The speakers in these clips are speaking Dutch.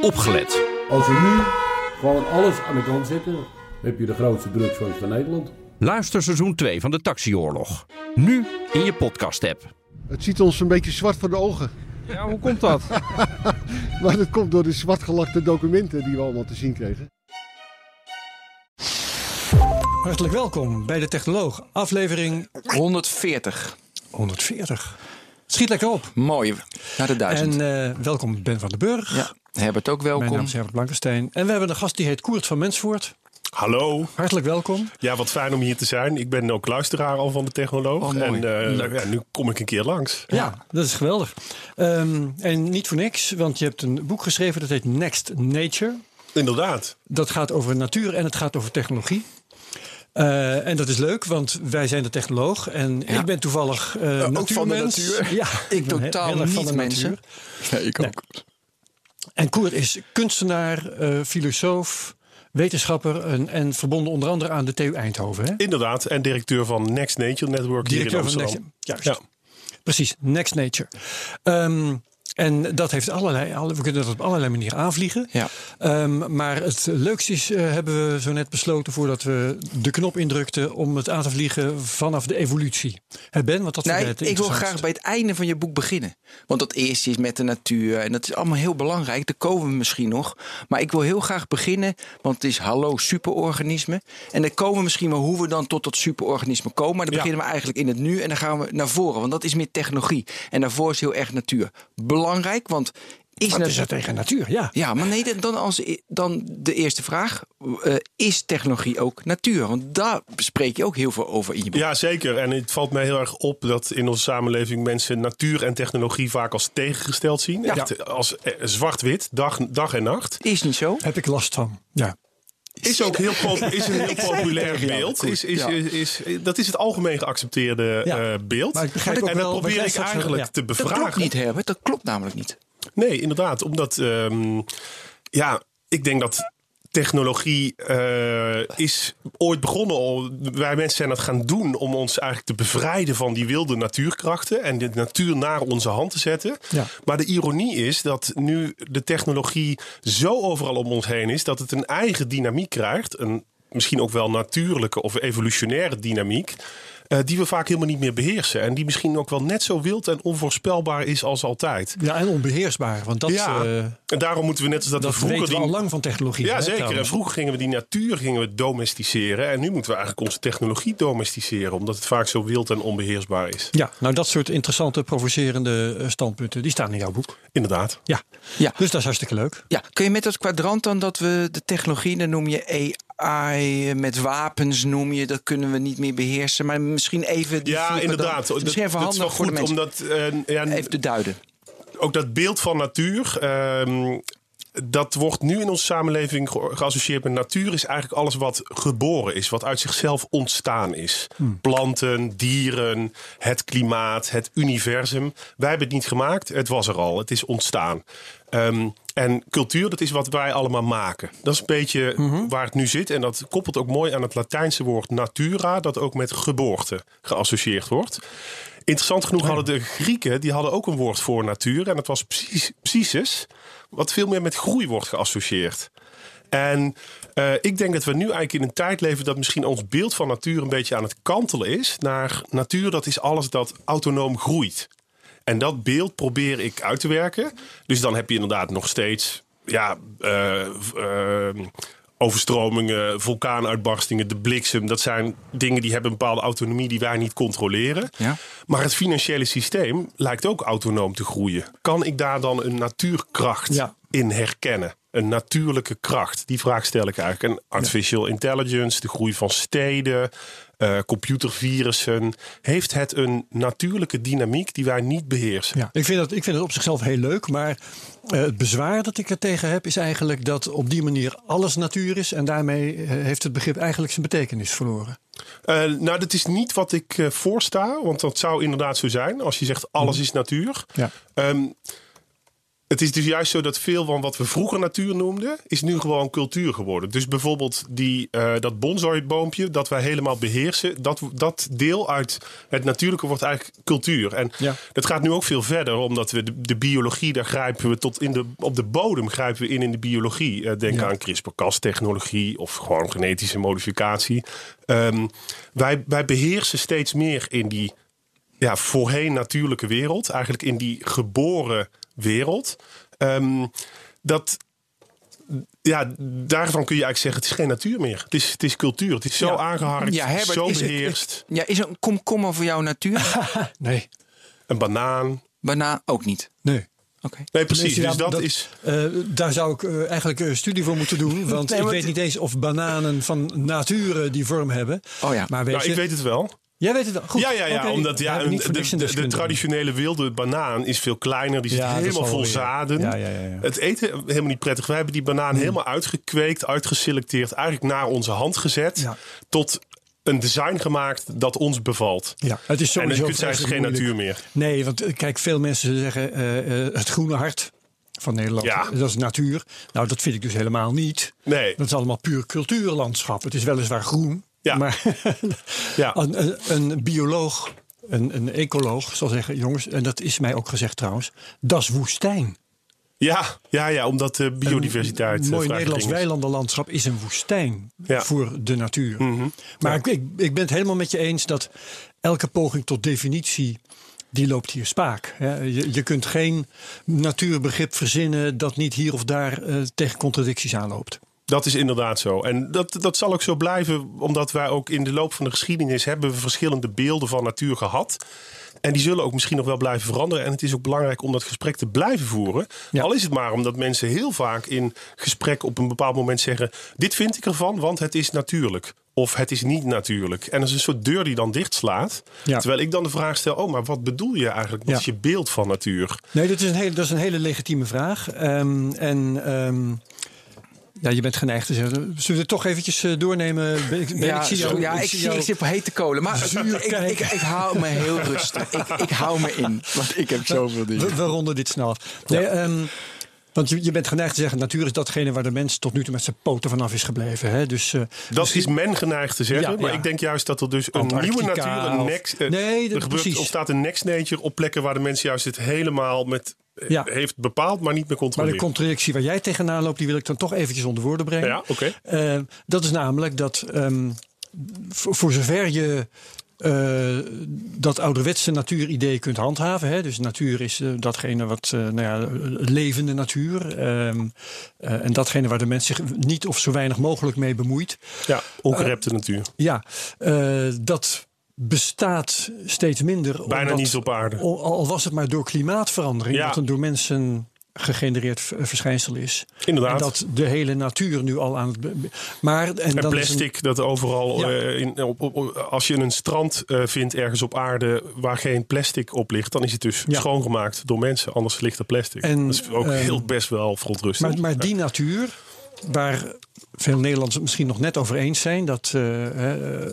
opgelet. Als we nu gewoon alles aan de kant zetten, heb je de grootste drugsfans van Nederland. Luister seizoen 2 van de Taxioorlog. Nu in je podcast-app. Het ziet ons een beetje zwart voor de ogen. Ja, hoe komt dat? Maar dat komt door de zwartgelakte documenten die we allemaal te zien kregen. Hartelijk welkom bij de Technoloog, aflevering 140. 140. Schiet lekker op. Mooi. Naar de duizend. En eh, welkom Ben van den Burg. ja, Herbert ook Mijn naam welkom. is Herbert Blankenstein. En we hebben een gast die heet Koert van Mensvoort. Hallo. Hartelijk welkom. Ja, wat fijn om hier te zijn. Ik ben ook luisteraar al van de Technoloog. Oh, en eh, ja, nu kom ik een keer langs. Ja, dat is geweldig. Ehm, en niet voor niks, want je hebt een boek geschreven dat heet Next Nature. Inderdaad. Dat gaat over natuur en het gaat over technologie. Eh, en dat is leuk, want wij zijn de technoloog. En Ja. ik ben toevallig eh ook van de natuur. Ja, Ik ben totaal heel erg van niet, de mensen. natuur. Nee, ik Nee. En Koert is kunstenaar, eh, filosoof, wetenschapper en, en verbonden onder andere aan de TU Eindhoven. Hè? Inderdaad. En directeur van Next Nature Network Directeur hier in van Amsterdam. Next, juist. Ja. Precies, Next Nature. Ehm, en dat heeft allerlei, alle- we kunnen dat op allerlei manieren aanvliegen. Ja. Ehm, maar het leukste is, eh, hebben we zo net besloten voordat we de knop indrukten om het aan te vliegen vanaf de evolutie. Hè Ben, wat dat Nee, het ik wil graag bij het einde van je boek beginnen. Want dat eerste is met de natuur. En dat is allemaal heel belangrijk. Daar komen we misschien nog. Maar ik wil heel graag beginnen. Want het is hallo superorganisme. En dan komen we misschien wel hoe we dan tot dat superorganisme komen. Maar dan Ja. beginnen we eigenlijk in het nu. En dan gaan we naar voren. Want dat is meer technologie. En daarvoor is heel erg natuur. Belangrijk, want is Wat is er tegen natuur? Ja. Ja, maar nee, dan, als, dan de eerste vraag. eh, is technologie ook natuur? Want daar spreek je ook heel veel over in je boek. Ja, zeker. En het valt mij heel erg op dat in onze samenleving mensen natuur en technologie vaak als tegengesteld zien. Ja. Echt als eh, zwart-wit, dag, dag en nacht. Is niet zo. Heb ik last van. Ja. Is ook heel, is een heel populair beeld. Is, is, ja. is, is- dat is het algemeen geaccepteerde Ja. eh, beeld. Maar ik begrijp en dat probeer ik eigenlijk ja. te Dat klopt bevragen. niet, Herbert. Dat klopt namelijk niet. Nee, inderdaad. Omdat, ehm, ja, ik denk dat technologie eh, is ooit begonnen. al- Wij mensen zijn dat gaan doen om ons eigenlijk te bevrijden van die wilde natuurkrachten. En de natuur naar onze hand te zetten. Ja. Maar de ironie is dat nu de technologie zo overal om ons heen is. Dat het een eigen dynamiek krijgt. Een misschien ook wel natuurlijke of evolutionaire dynamiek. Eh, die we vaak helemaal niet meer beheersen. En die misschien ook wel net zo wild en onvoorspelbaar is als altijd. ja, en onbeheersbaar. Want dat, ja, eh, en daarom moeten we net als dat, dat we vroeger weten we die, al lang van technologie. ja, hè, zeker. En vroeger gingen we die natuur gingen we domesticeren. En nu moeten we eigenlijk onze technologie domesticeren. Omdat het vaak zo wild en onbeheersbaar is. Ja, nou dat soort interessante, provocerende eh, standpunten, die staan in jouw boek. Inderdaad. Ja, Ja. dus dat is hartstikke leuk. Ja, kun je met dat kwadrant dan dat we de technologie, dan noem je AI, met wapens noem je, dat kunnen we niet meer beheersen. Maar misschien even. die Ja, inderdaad. kwadranten. Misschien even dat is wel handig voor de goed. mensen. Omdat, eh, ja, Even te duiden. ook dat beeld van natuur. ehm, dat wordt nu in onze samenleving ge- geassocieerd met natuur. Is eigenlijk alles wat geboren is. Wat uit zichzelf ontstaan is. Planten, dieren, het klimaat, het universum. Wij hebben het niet gemaakt. Het was er al. Het is ontstaan. Ehm, en cultuur, dat is wat wij allemaal maken. Dat is een beetje waar het nu zit. En dat koppelt ook mooi aan het Latijnse woord natura. Dat ook met geboorte geassocieerd wordt. Interessant genoeg hadden de Grieken die hadden ook een woord voor natuur. En dat was psy- psyches. Wat veel meer met groei wordt geassocieerd. En eh, ik denk dat we nu eigenlijk in een tijd leven dat misschien ons beeld van natuur een beetje aan het kantelen is. Naar natuur, dat is alles dat autonoom groeit. En dat beeld probeer ik uit te werken. Dus dan heb je inderdaad nog steeds ja, eh, eh, overstromingen, vulkaanuitbarstingen, de bliksem. Dat zijn dingen die hebben een bepaalde autonomie die wij niet controleren. Ja. Maar het financiële systeem lijkt ook autonoom te groeien. Kan ik daar dan een natuurkracht Ja. in herkennen? Een natuurlijke kracht? Die vraag stel ik eigenlijk. En artificial intelligence, de groei van steden, eh, computervirussen. Heeft het een natuurlijke dynamiek die wij niet beheersen? Ja, ik vind, dat, ik vind het op zichzelf heel leuk, maar eh, het bezwaar dat ik er tegen heb is eigenlijk dat op die manier alles natuur is en daarmee eh, heeft het begrip eigenlijk zijn betekenis verloren. Nou, dat is niet wat ik voorsta, want dat zou inderdaad zo zijn als je zegt alles is natuur. Ja. Ehm, het is dus juist zo dat veel van wat we vroeger natuur noemden, is nu gewoon cultuur geworden. Dus bijvoorbeeld die, eh, dat bonsai-boompje dat wij helemaal beheersen, dat, dat deel uit het natuurlijke wordt eigenlijk cultuur. En Ja. dat gaat nu ook veel verder, omdat we de, de biologie, daar grijpen we tot in de, op de bodem grijpen we in in de biologie. Eh, denk Ja. aan CRISPR-Cas-technologie of gewoon genetische modificatie. Ehm, wij, wij beheersen steeds meer in die ja, voorheen natuurlijke wereld, eigenlijk in die geboren wereld. Ehm, dat, ja, daarvan kun je eigenlijk zeggen: het is geen natuur meer. Het is, het is cultuur. Het is zo Ja. aangeharkt, Ja, Herbert, zo is het- beheerst. Ja, is een komkommer voor jou natuur? Nee, Een banaan. Banaan ook niet. nee. Oké. Nee, precies. Ja, dus dat, dat- is. Eh, daar zou ik eh, eigenlijk een studie voor moeten doen. Want Nee, ik weet niet eens of bananen van nature die vorm hebben. Oh ja. Maar weet Nou, je, ik weet het wel. Jij weet het wel. Goed. Ja, ja, ja. Omdat ja, de, de, traditionele wilde banaan is veel kleiner. Die zit Ja, helemaal vol weer. zaden. Ja, ja, ja, ja. Het eten helemaal niet prettig. Wij hebben die banaan helemaal uitgekweekt, uitgeselecteerd. Eigenlijk naar onze hand gezet. Tot een design gemaakt dat ons bevalt. Ja, het is En dan sowieso kun je geen natuur meer. Nee, want eh, kijk, veel mensen zeggen eh, eh, het groene hart van Nederland. Ja. Dat is natuur. Nou, dat vind ik dus helemaal niet. Nee. Dat is allemaal puur cultuurlandschap. Het is weliswaar groen. Ja. Maar Ja. een, een, bioloog, een, een ecoloog zal zeggen... jongens, en dat is mij ook gezegd trouwens... dat is woestijn. Ja, ja, ja, omdat de biodiversiteit. Een eh, mooi vrij Nederlands is. weilandenlandschap is een woestijn Ja. Mhm. voor de natuur. Maar ik, ik, ik ben het helemaal met je eens dat elke poging tot definitie. Die loopt hier spaak. Je, je kunt geen natuurbegrip verzinnen dat niet hier of daar eh, tegen contradicties aanloopt. Dat is inderdaad zo. En dat, dat zal ook zo blijven, omdat wij ook in de loop van de geschiedenis hebben we verschillende beelden van natuur gehad. En die zullen ook misschien nog wel blijven veranderen. En het is ook belangrijk om dat gesprek te blijven voeren. Ja. Al is het maar omdat mensen heel vaak in gesprek op een bepaald moment zeggen: Dit vind ik ervan, want het is natuurlijk. Of het is niet natuurlijk. En dat is een soort deur die dan dichtslaat. Ja. Terwijl ik dan de vraag stel: Oh, maar wat bedoel je eigenlijk? Wat Ja. is je beeld van natuur? Nee, dat is een hele, dat is een hele legitieme vraag. Ehm, en ehm, ja, je bent geneigd te zeggen. Zullen we het toch eventjes eh, doornemen? Ben, ik- ben, Ja, ik zie zo- jou, ja, ik, zie zie, jou- ik zit op hete kolen. Maar Zuur ik, ik, ik, hou me heel rustig. Ik, ik hou me in. Want ik heb zoveel dingen. We, we ronden dit snel af. Nee, ehm, want je, je bent geneigd te zeggen, natuur is datgene waar de mens tot nu toe met zijn poten vanaf is gebleven. Hè? Dus, eh, Dat is men geneigd te zeggen. Ja, maar ja. ik denk juist dat er dus een Antarctica nieuwe natuur, een next, eh, Nee, dat- er gebeurt, precies. ontstaat een next nature op plekken waar de mens juist het helemaal met Ja. heeft bepaald, maar niet meer maar de controleert. contradictie waar jij tegenaan loopt, die wil ik dan toch eventjes onder woorden brengen. ja, oké. Eh, dat is namelijk dat ehm, voor, voor zover je eh, dat ouderwetse natuuridee kunt handhaven. Hè, dus natuur is eh, datgene wat, nou ja, levende natuur. ehm, eh, en datgene waar de mens zich niet of zo weinig mogelijk mee bemoeit. Ja, ongerepte natuur. Ja, dat bestaat steeds minder. Bijna omdat- niet op aarde. Al, was het maar door klimaatverandering, Ja. wat een door mensen gegenereerd v- verschijnsel is. Inderdaad. En dat de hele natuur nu al aan het. Maar, en, En een- plastic, dat overal, Ja. eh, in, op, als je een strand eh, vindt ergens op aarde waar geen plastic op ligt, dan is het dus Ja. schoongemaakt door mensen, anders ligt er plastic. En, dat is ook ehm, heel best wel verontrustend. maar, maar die natuur, waar veel Nederlanders het misschien nog net over eens zijn, dat eh, eh,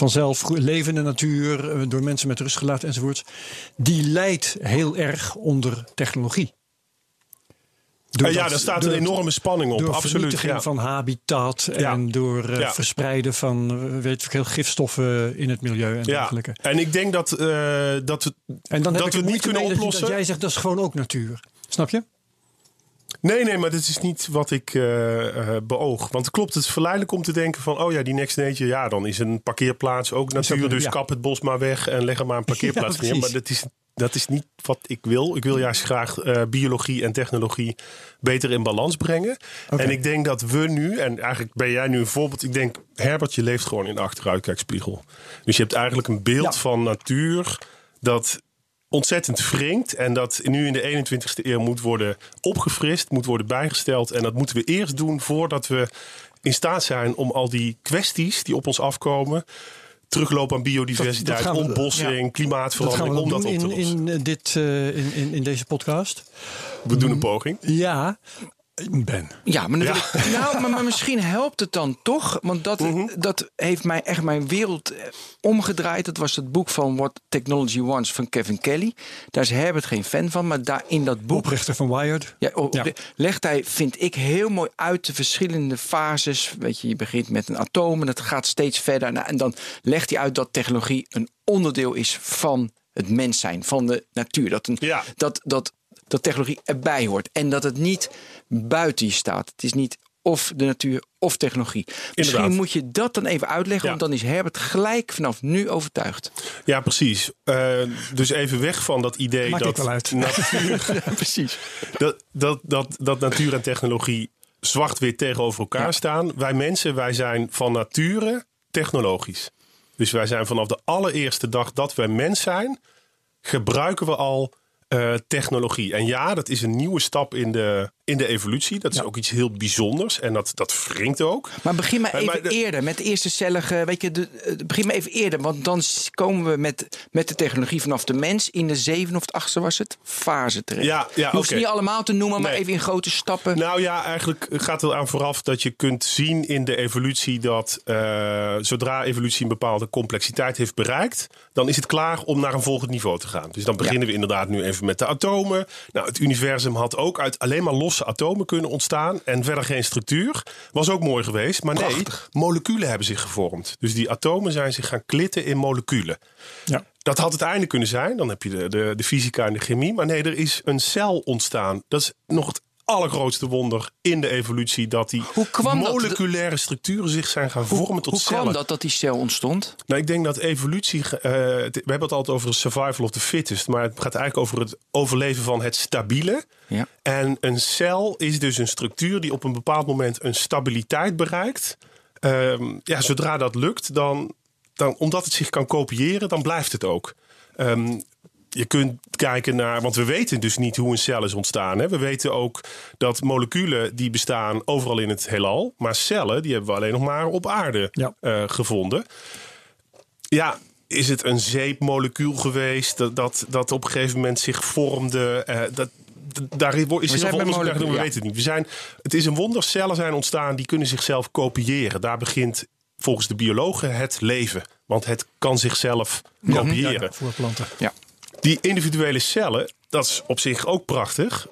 vanzelf levende natuur, eh, door mensen met rust gelaten enzovoorts, die leidt heel erg onder technologie. Doordat- ja, daar staat een enorme spanning op, Door absoluut. vernietiging Ja. van habitat Ja. en door Ja. verspreiden van eh, weet ik gifstoffen in het milieu en dergelijke. en ik denk dat, dat we, En dan dat we het niet kunnen dat- oplossen. Dat jij zegt dat is gewoon ook natuur. Snap je? Nee, nee, maar dit is niet wat ik eh, eh, beoog. Want klopt, het is verleidelijk om te denken van... oh ja, die next nature, ja, dan is een parkeerplaats ook natuur. dus ja. kap het bos maar weg en leg er maar een parkeerplaats Ja, neer. Maar dat is, dat is niet wat ik wil. Ik wil juist graag eh, biologie en technologie beter in balans brengen. En ik denk dat we nu, en eigenlijk ben jij nu een voorbeeld... ik denk, Herbert, je leeft gewoon in de achteruitkijkspiegel. Dus je hebt eigenlijk een beeld Ja. van natuur... dat ontzettend wringt. En dat nu in de 21ste eeuw moet worden opgefrist, moet worden bijgesteld. En dat moeten we eerst doen voordat we in staat zijn om al die kwesties die op ons afkomen. Teruglopen aan biodiversiteit, Dat- dat ontbossing, Dat gaan klimaatverandering, we om dat op te in, lossen. in, eh, dit, eh, in, in, in deze podcast. we doen een poging. Ja, Ben. Ja, maar, ik- nou, maar, maar misschien helpt het dan toch. Want dat, Mhm. dat heeft mij echt mijn wereld eh, omgedraaid. Dat was het boek van What Technology Wants van Kevin Kelly. Daar is Herbert geen fan van. Maar daar in dat boek Oprichter van Wired. Ja, Ja. legt hij, vind ik, heel mooi uit de verschillende fases. Weet je, je begint met een atoom en het gaat steeds verder. Nou, en dan legt hij uit dat technologie een onderdeel is van het mens zijn, van de natuur. Dat, een, Ja. dat, dat, dat technologie erbij hoort. En dat het niet buiten je staat. Het is niet of de natuur of technologie. Misschien Inderdaad. moet je dat dan even uitleggen, Ja. want dan is Herbert gelijk vanaf nu overtuigd. Ja, precies. Eh, dus even weg van dat idee dat wel uit. natuur, precies. dat, dat, dat, dat natuur en technologie zwart-wit tegenover elkaar staan. Wij mensen, wij zijn van nature technologisch. Dus wij zijn vanaf de allereerste dag dat wij mens zijn, gebruiken we al eh, technologie. En ja, dat is een nieuwe stap in de, in de evolutie. Dat is ook iets heel bijzonders en dat, dat wringt ook. Maar begin maar even maar eerder met de eerste cellige. Weet je, de, eh, begin maar even eerder. Want dan komen we met, met de technologie vanaf de mens in de zevende of de achtste was het fase terecht. Ja, ja, je hoeft niet allemaal te noemen, maar Nee. even in grote stappen. Nou ja, eigenlijk gaat het aan vooraf dat je kunt zien in de evolutie dat eh, zodra evolutie een bepaalde complexiteit heeft bereikt, dan is het klaar om naar een volgend niveau te gaan. Dus dan beginnen we inderdaad nu even met de atomen. Nou, het universum had ook uit alleen maar losse atomen kunnen ontstaan en verder geen structuur. Was ook mooi geweest, maar nee, moleculen hebben zich gevormd. Dus die atomen zijn zich gaan klitten in moleculen. Ja. Dat had het einde kunnen zijn. Dan heb je de, de, de fysica en de chemie. Maar nee, er is een cel ontstaan. Dat is nog het allergrootste wonder in de evolutie. Dat die Hoe dat? moleculaire structuren zich zijn gaan vormen tot Hoe cellen. kwam dat dat die cel ontstond? Nou, ik denk dat evolutie. het- we hebben het altijd over survival of the fittest. Maar het gaat eigenlijk over het overleven van het stabiele. Ja. En een cel is dus een structuur die op een bepaald moment een stabiliteit bereikt. Ehm, ja, zodra dat lukt, dan, dan, omdat het zich kan kopiëren, dan blijft het ook. Ehm, je kunt kijken naar, want we weten dus niet hoe een cel is ontstaan. Hè? We weten ook dat moleculen die bestaan overal in het heelal. Maar cellen, die hebben we alleen nog maar op aarde Ja. eh, gevonden. Ja, is het een zeepmolecuul geweest dat, dat, dat op een gegeven moment zich vormde? Eh, dat, daar is veel bij onderzoek naar gedaan, we ja. weten het niet. We zijn, het is een wonder, cellen zijn ontstaan, die kunnen zichzelf kopiëren. Daar begint volgens de biologen het leven. Want het kan zichzelf kopiëren. Ja, ja, voor planten. Ja. Die individuele cellen, dat is op zich ook prachtig.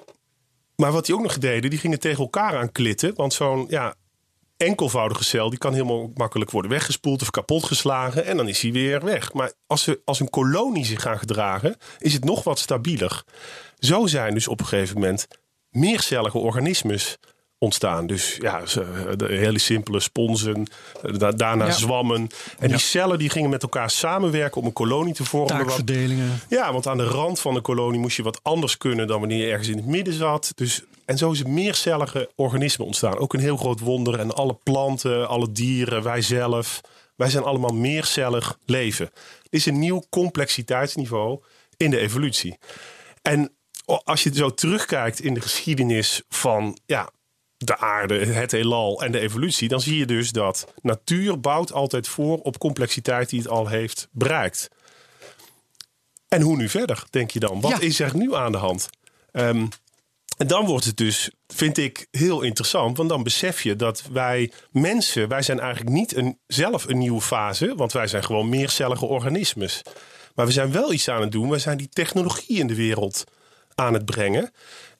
Maar wat die ook nog deden, die gingen tegen elkaar aan klitten. Want zo'n ja, enkelvoudige cel, die kan helemaal makkelijk worden weggespoeld of kapotgeslagen. En dan is hij weer weg. Maar als, ze, als een kolonie zich gaan gedragen, is het nog wat stabieler. Zo zijn dus op een gegeven moment meercellige organismes ontstaan. Dus ja, ze- de hele simpele sponsen, eh, da- daarna Ja. zwammen. En die cellen die gingen met elkaar samenwerken om een kolonie te vormen. Taakverdelingen. ja, want aan de rand van de kolonie moest je wat anders kunnen dan wanneer je ergens in het midden zat. Dus, en zo is het meercellige organismen ontstaan. Ook een heel groot wonder. En alle planten, alle dieren, wij zelf. Wij zijn allemaal meercellig leven. Dit is een nieuw complexiteitsniveau in de evolutie. En als je zo terugkijkt in de geschiedenis van ja, de aarde, het heelal en de evolutie, dan zie je dus dat natuur bouwt altijd voor op complexiteit die het al heeft bereikt. En hoe nu verder, denk je dan? Wat Ja. is er nu aan de hand? Ehm, en dan wordt het dus, vind ik, heel interessant. Want dan besef je dat wij mensen, wij zijn eigenlijk niet een, zelf een nieuwe fase. Want wij zijn gewoon meercellige organismes. Maar we zijn wel iets aan het doen. We zijn die technologie in de wereld aan het brengen.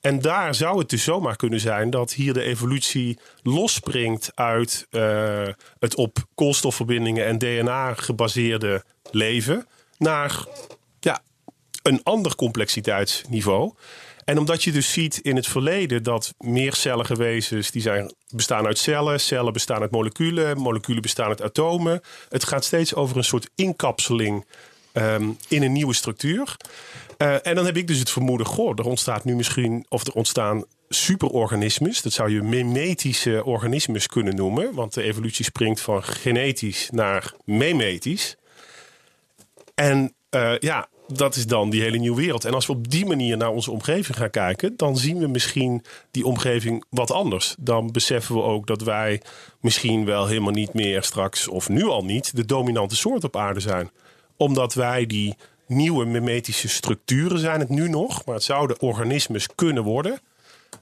En daar zou het dus zomaar kunnen zijn dat hier de evolutie losspringt uit eh, het op koolstofverbindingen en DNA gebaseerde leven naar ja, een ander complexiteitsniveau. En omdat je dus ziet in het verleden dat meercellige wezens die zijn, bestaan uit cellen, cellen bestaan uit moleculen, moleculen bestaan uit atomen. Het gaat steeds over een soort inkapseling ehm, in een nieuwe structuur. Eh, en dan heb ik dus het vermoeden, goh, er ontstaat nu misschien, of er ontstaan superorganismes. Dat zou je mimetische organismes kunnen noemen, want de evolutie springt van genetisch naar memetisch. En eh, ja, dat is dan die hele nieuwe wereld. En als we op die manier naar onze omgeving gaan kijken, dan zien we misschien die omgeving wat anders. Dan beseffen we ook dat wij misschien wel helemaal niet meer straks, of nu al niet, de dominante soort op aarde zijn. Omdat wij die nieuwe mimetische structuren zijn het nu nog, maar het zouden organismes kunnen worden.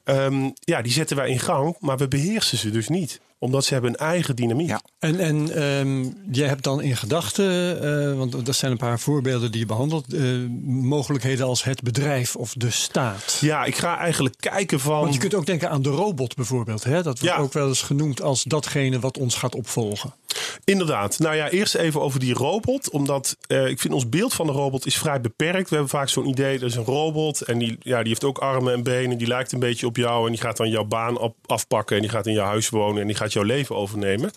ehm, ja, die zetten wij in gang, maar we beheersen ze dus niet. Omdat ze hebben een eigen dynamiek. Ja. En, en ehm, jij hebt dan in gedachten, eh, want dat zijn een paar voorbeelden die je behandelt, eh, mogelijkheden als het bedrijf of de staat. Ja, ik ga eigenlijk kijken van... Want je kunt ook denken aan de robot bijvoorbeeld. Hè? Dat wordt Ja. ook wel eens genoemd als datgene wat ons gaat opvolgen. Inderdaad. Nou ja, eerst even over die robot. Omdat eh, ik vind ons beeld van de robot is vrij beperkt. We hebben vaak zo'n idee, er is een robot. En die, ja, die heeft ook armen en benen. Die lijkt een beetje op jou. En die gaat dan jouw baan op- afpakken. En die gaat in jouw huis wonen. En die gaat jouw leven overnemen.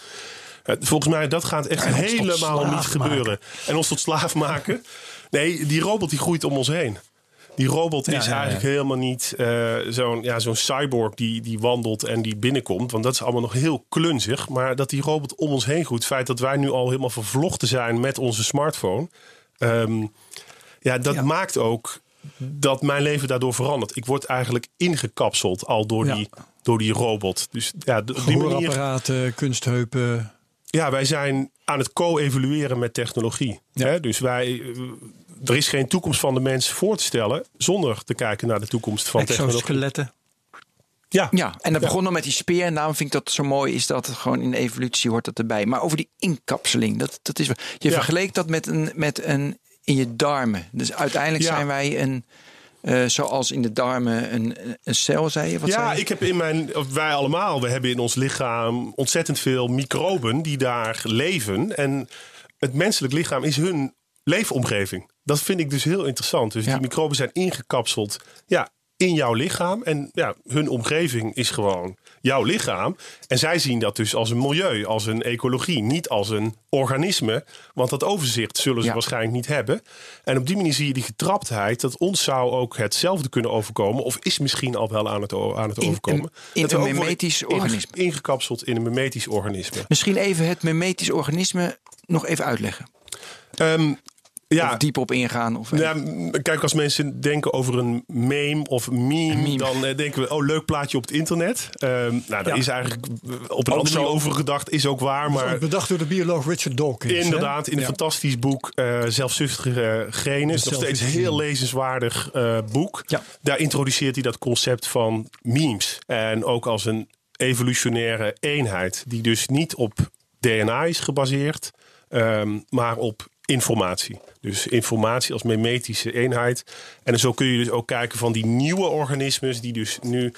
Eh, volgens mij, dat gaat echt helemaal niet gebeuren. En ons tot slaaf maken. Nee, die robot die groeit om ons heen. Die robot is ja, eigenlijk helemaal niet eh, zo'n ja, zo'n cyborg die, die wandelt en die binnenkomt. Want dat is allemaal nog heel klunzig. Maar dat die robot om ons heen groeit. Het feit dat wij nu al helemaal vervlochten zijn met onze smartphone. ehm, ja, dat maakt ook dat mijn leven daardoor verandert. Ik word eigenlijk ingekapseld al door, die, door die robot. Dus ja, op die manier kunstheupen. ja, wij zijn aan het co-evolueren met technologie. Ja. Hè? Dus wij, eh, er is geen toekomst van de mens voor te stellen zonder te kijken naar de toekomst van technologie. Exoskeletten. Ja, Ja, en dat begon dan met die speer. En daarom vind ik dat zo mooi is dat het gewoon in de evolutie hoort dat erbij. Maar over die inkapseling, dat, dat is wel- Je Ja. vergeleek dat met een, met een in je darmen. Dus uiteindelijk Ja. zijn wij een, eh, zoals in de darmen, een, een cel, zei je? Wat zei ja je? ik heb in mijn, wij allemaal, we hebben in ons lichaam ontzettend veel microben die daar leven. En het menselijk lichaam is hun leefomgeving. Dat vind ik dus heel interessant. Dus Ja. die microben zijn ingekapseld ja, in jouw lichaam. En ja, hun omgeving is gewoon jouw lichaam. En zij zien dat dus als een milieu, als een ecologie, niet als een organisme. Want dat overzicht zullen ze Ja. waarschijnlijk niet hebben. En op die manier zie je die getraptheid, dat ons zou ook hetzelfde kunnen overkomen. Of is misschien al wel aan het, aan het In- overkomen. in Dat we een memetisch organisme. Ingekapseld in een memetisch organisme. Misschien even het memetisch organisme nog even uitleggen. Ehm, ja, Of diep op ingaan. Of, Ja, kijk, als mensen denken over een meme of meme, meme. dan eh, denken we, oh, leuk plaatje op het internet. Ehm, nou, daar Ja. is eigenlijk eh, op een andere manier over gedacht, is ook waar. Maar Bedacht door de bioloog Richard Dawkins. hè? inderdaad, in een Ja. fantastisch boek, eh Zelfzuchtige Genen, is nog steeds heel lezenswaardig eh, boek. Ja. Daar introduceert hij dat concept van memes. En ook als een evolutionaire eenheid, die dus niet op DNA is gebaseerd, ehm, maar op informatie. Dus informatie als memetische eenheid. En zo kun je dus ook kijken van die nieuwe organismes die dus nu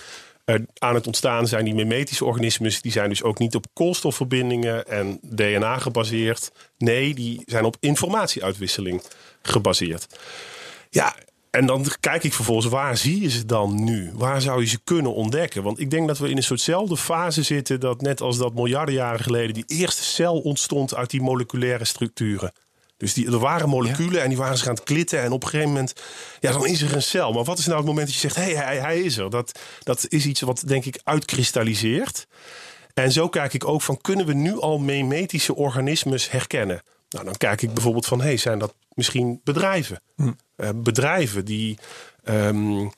eh, aan het ontstaan zijn. Die memetische organismes, die zijn dus ook niet op koolstofverbindingen en DNA gebaseerd. Nee, die zijn op informatieuitwisseling gebaseerd. Ja, en dan kijk ik vervolgens, waar zie je ze dan nu? Waar zou je ze kunnen ontdekken? Want ik denk dat we in een soortzelfde fase zitten... dat net als dat miljarden jaren geleden... die eerste cel ontstond uit die moleculaire structuren. Dus die, er waren moleculen en die waren zich aan het klitten. En op een gegeven moment, ja, dan is er een cel. Maar wat is nou het moment dat je zegt, hé, hey, hij, hij is er? Dat, dat is iets wat, denk ik, uitkristalliseert. En zo kijk ik ook van, kunnen we nu al memetische organismes herkennen? Nou, dan kijk ik bijvoorbeeld van, hey, zijn dat misschien bedrijven? Eh, bedrijven die, ehm,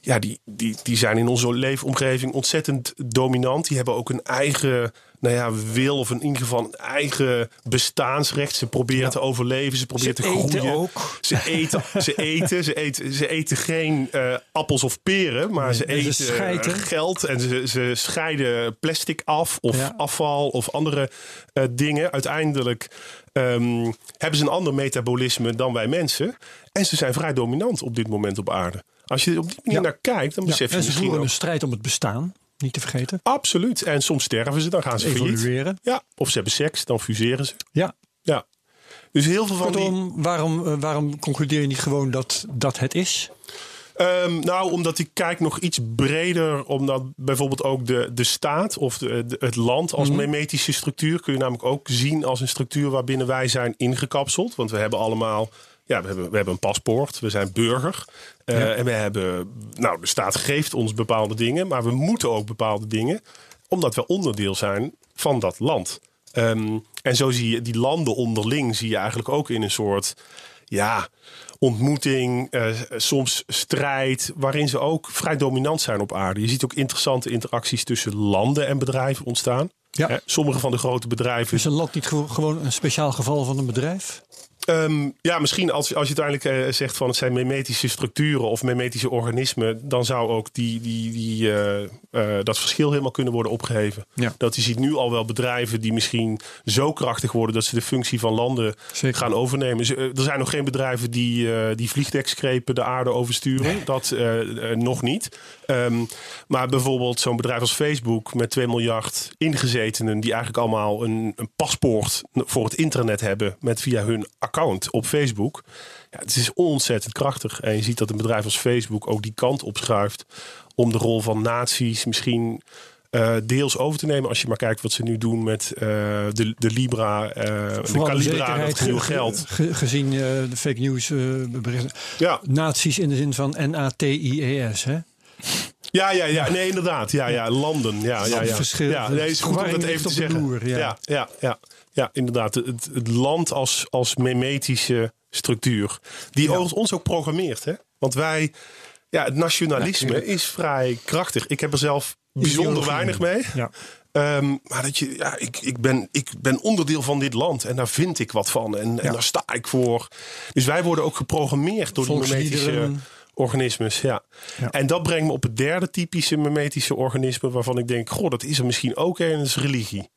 ja, die, die, die zijn in onze leefomgeving ontzettend dominant. Die hebben ook een eigen nou ja, wil of in ieder geval een eigen bestaansrecht. Ze proberen te overleven, ze proberen Ze te groeien. ook. Ze eten, ze eten, ze eten, ze eten geen eh, appels of peren, maar ze en ze eten eh, geld en ze, ze scheiden plastic af of Ja. afval of andere eh, dingen. Uiteindelijk ehm, hebben ze een ander metabolisme dan wij mensen. En ze zijn vrij dominant op dit moment op aarde. Als je op die manier Ja. naar kijkt, dan besef je en ze misschien voeren ook... een strijd om het bestaan. Niet te vergeten. Absoluut. En soms sterven ze, dan gaan ze. Evolueren. Ja, of ze hebben seks, dan fuseren ze. Ja. Ja. Dus heel veel van die... Kortom, waarom, eh, waarom concludeer je niet gewoon dat dat het is? Ehm, nou, omdat ik kijk nog iets breder. Omdat bijvoorbeeld ook de, de staat of de, de- het land als memetische structuur... kun je namelijk ook zien als een structuur waarbinnen wij zijn ingekapseld. Want we hebben allemaal... Ja, we hebben, we hebben een paspoort, we zijn burger. Eh, En we hebben... Nou, de staat geeft ons bepaalde dingen, maar we moeten ook bepaalde dingen. Omdat we onderdeel zijn van dat land. Ehm, en zo zie je die landen onderling zie je eigenlijk ook in een soort... Ja, ontmoeting, eh, soms strijd, waarin ze ook vrij dominant zijn op aarde. Je ziet ook interessante interacties tussen landen en bedrijven ontstaan. Ja. Hè, sommige van de grote bedrijven. Is een land niet gewo- gewoon een speciaal geval van een bedrijf? Ehm, ja, misschien als, als je uiteindelijk eh, zegt van het zijn memetische structuren of memetische organismen, dan zou ook die, die, die, eh, eh, dat verschil helemaal kunnen worden opgeheven. Ja. Dat je ziet nu al wel bedrijven die misschien zo krachtig worden dat ze de functie van landen Zeker. gaan overnemen. Er zijn nog geen bedrijven die, die vliegdekskrepen de aarde oversturen. Dat nog niet. Ehm, maar bijvoorbeeld zo'n bedrijf als Facebook met 2 miljard ingezetenen, die eigenlijk allemaal een, een paspoort voor het internet hebben met via hun account op Facebook. Ja, het is ontzettend krachtig. En je ziet dat een bedrijf als Facebook ook die kant opschuift om de rol van naties misschien eh, deels over te nemen. Als je maar kijkt wat ze nu doen met eh, de, de Libra, eh de de Calibra, zekerheid dat nieuw ge- geld. ge- gezien de fake news berichten. Ja, Naties in de zin van N-A-T-I-E-S. Hè? ja, ja, ja, nee, inderdaad. Ja, ja, landen. Ja, ja, ja. Verschil- ja, nee, is goed om dat even te de zeggen. loer, ja. ja, ja, ja, ja, inderdaad. Het, het land als, als memetische structuur. Die overigens ons ook programmeert. Hè? Want wij, ja, het nationalisme is vrij krachtig. Ik heb er zelf bijzonder weinig mee. Ja. Ehm, maar dat je, ja, ik, ik, ben, ik ben onderdeel van dit land en daar vind ik wat van. En, en Ja. daar sta ik voor. Dus wij worden ook geprogrammeerd door die memetische organismes. Ja. Ja. En dat brengt me op het derde typische memetische organisme waarvan ik denk, goh, dat is er misschien ook een, is religie.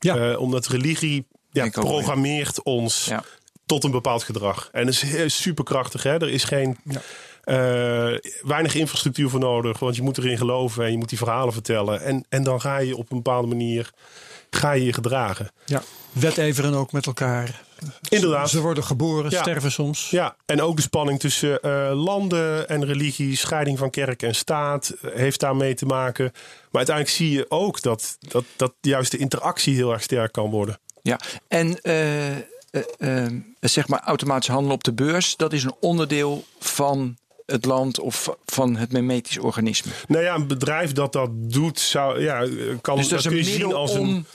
Ja. Eh, omdat religie ja, programmeert ons Ja. tot een bepaald gedrag. En dat is superkrachtig. Hè? Er is geen Ja. eh, weinig infrastructuur voor nodig, want je moet erin geloven en je moet die verhalen vertellen. En, en dan ga je op een bepaalde manier ga je je gedragen. ja. Wedijveren ook met elkaar. Inderdaad. Ze worden geboren, Ja. sterven soms. Ja, en ook de spanning tussen eh, landen en religie, scheiding van kerk en staat, eh, heeft daarmee te maken. Maar uiteindelijk zie je ook dat, dat, dat juist de interactie heel erg sterk kan worden. Ja, en eh, zeg maar automatisch handelen op de beurs, dat is een onderdeel van het land of van het memetisch organisme. Nou ja, een bedrijf dat dat doet, zou, ja, kan, Dus dat kun je zien als om. een.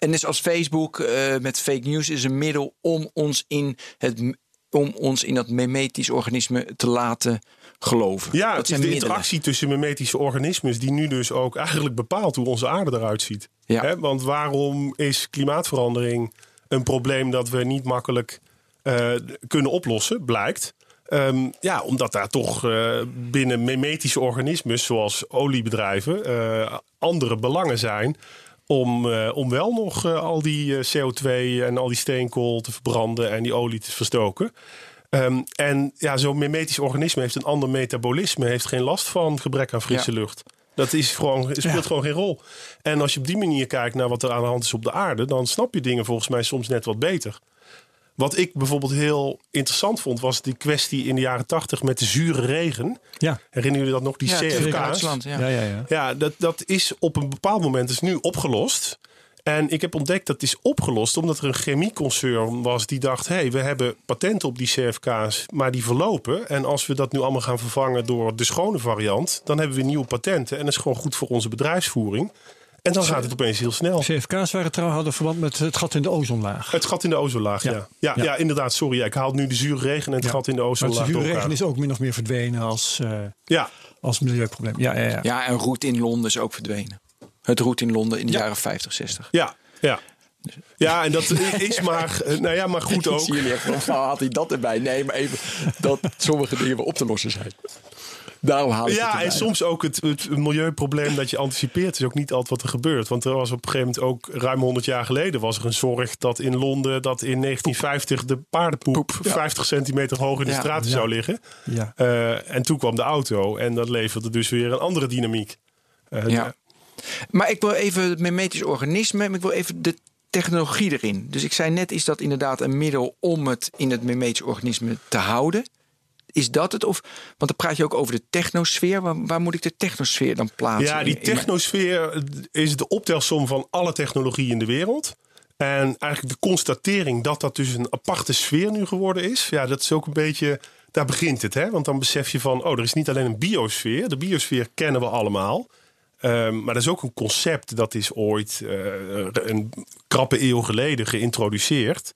En net als Facebook eh, met fake news is een middel om ons in het om ons in dat memetisch organisme te laten geloven. Ja, dat het is zijn de middelen. interactie tussen memetische organismen die nu dus ook eigenlijk bepaalt hoe onze aarde eruit ziet. Ja. Want waarom is klimaatverandering een probleem dat we niet makkelijk eh, kunnen oplossen, blijkt. Ehm, ja, omdat daar toch eh, binnen memetische organismen, zoals oliebedrijven, andere belangen zijn. Om, eh, om wel nog eh, al die eh, CO2 en al die steenkool te verbranden en die olie te verstoken. Ehm, en ja, zo'n memetisch organisme heeft een ander metabolisme, heeft geen last van gebrek aan frisse Ja. lucht. Dat is gewoon, speelt Ja. gewoon geen rol. En als je op die manier kijkt naar wat er aan de hand is op de aarde, dan snap je dingen volgens mij soms net wat beter. Wat ik bijvoorbeeld heel interessant vond, was die kwestie in de jaren tachtig met de zure regen. Ja. Herinneren jullie dat nog, die Ja, CFK's? ja. Ja, ja, ja. Ja, dat, dat is op een bepaald moment is nu opgelost. En ik heb ontdekt dat is opgelost omdat er een chemieconcern was die dacht: hé, hey, we hebben patenten op die CFK's, maar die verlopen. En als we dat nu allemaal gaan vervangen door de schone variant, dan hebben we nieuwe patenten. En dat is gewoon goed voor onze bedrijfsvoering. En dan gaat het opeens heel snel. CFK's waren trouw hadden verband met het gat in de ozonlaag. Het gat in de ozonlaag, ja. Ja. Ja, ja. Ja. inderdaad, sorry. Ik haal nu de zure regen en het Ja. gat in de Maar het ozonlaag door zure elkaar. regen is ook min of meer verdwenen als, eh, Ja, als milieuprobleem. Ja, ja, ja. Ja, en roet in Londen is ook verdwenen. Het roet in Londen in de Ja. jaren 50, 60. ja, ja. Ja, en dat is maar, eh, nou ja, maar goed ook. Zie jullie echt van, haalt hij dat erbij? Nee, maar even dat sommige dingen weer op te lossen zijn. Daarom haal ik het Ja, en soms ook het, het milieuprobleem dat je anticipeert is ook niet altijd wat er gebeurt. Want er was op een gegeven moment ook ruim 100 jaar geleden was er een zorg dat in Londen dat in 1950 de paardenpoep 50 centimeter hoog in de Ja, straten ja. zou liggen. Ja. Eh, en toen kwam de auto en dat leverde dus weer een andere dynamiek. Eh, Ja. Maar ik wil even het memetisch organisme, maar ik wil even de technologie erin. Dus ik zei net, is dat inderdaad een middel om het in het memetisch organisme te houden? Is dat het? Of, want dan praat je ook over de technosfeer. Waar, waar moet ik de technosfeer dan plaatsen? Ja, die technosfeer is de optelsom van alle technologie in de wereld. En eigenlijk de constatering dat dat dus een aparte sfeer nu geworden is. Ja, dat is ook een beetje, daar begint het. Hè? Want dan besef je van, oh, er is niet alleen een biosfeer. De biosfeer kennen we allemaal. Ehm, maar dat is ook een concept dat is ooit eh, een krappe eeuw geleden geïntroduceerd.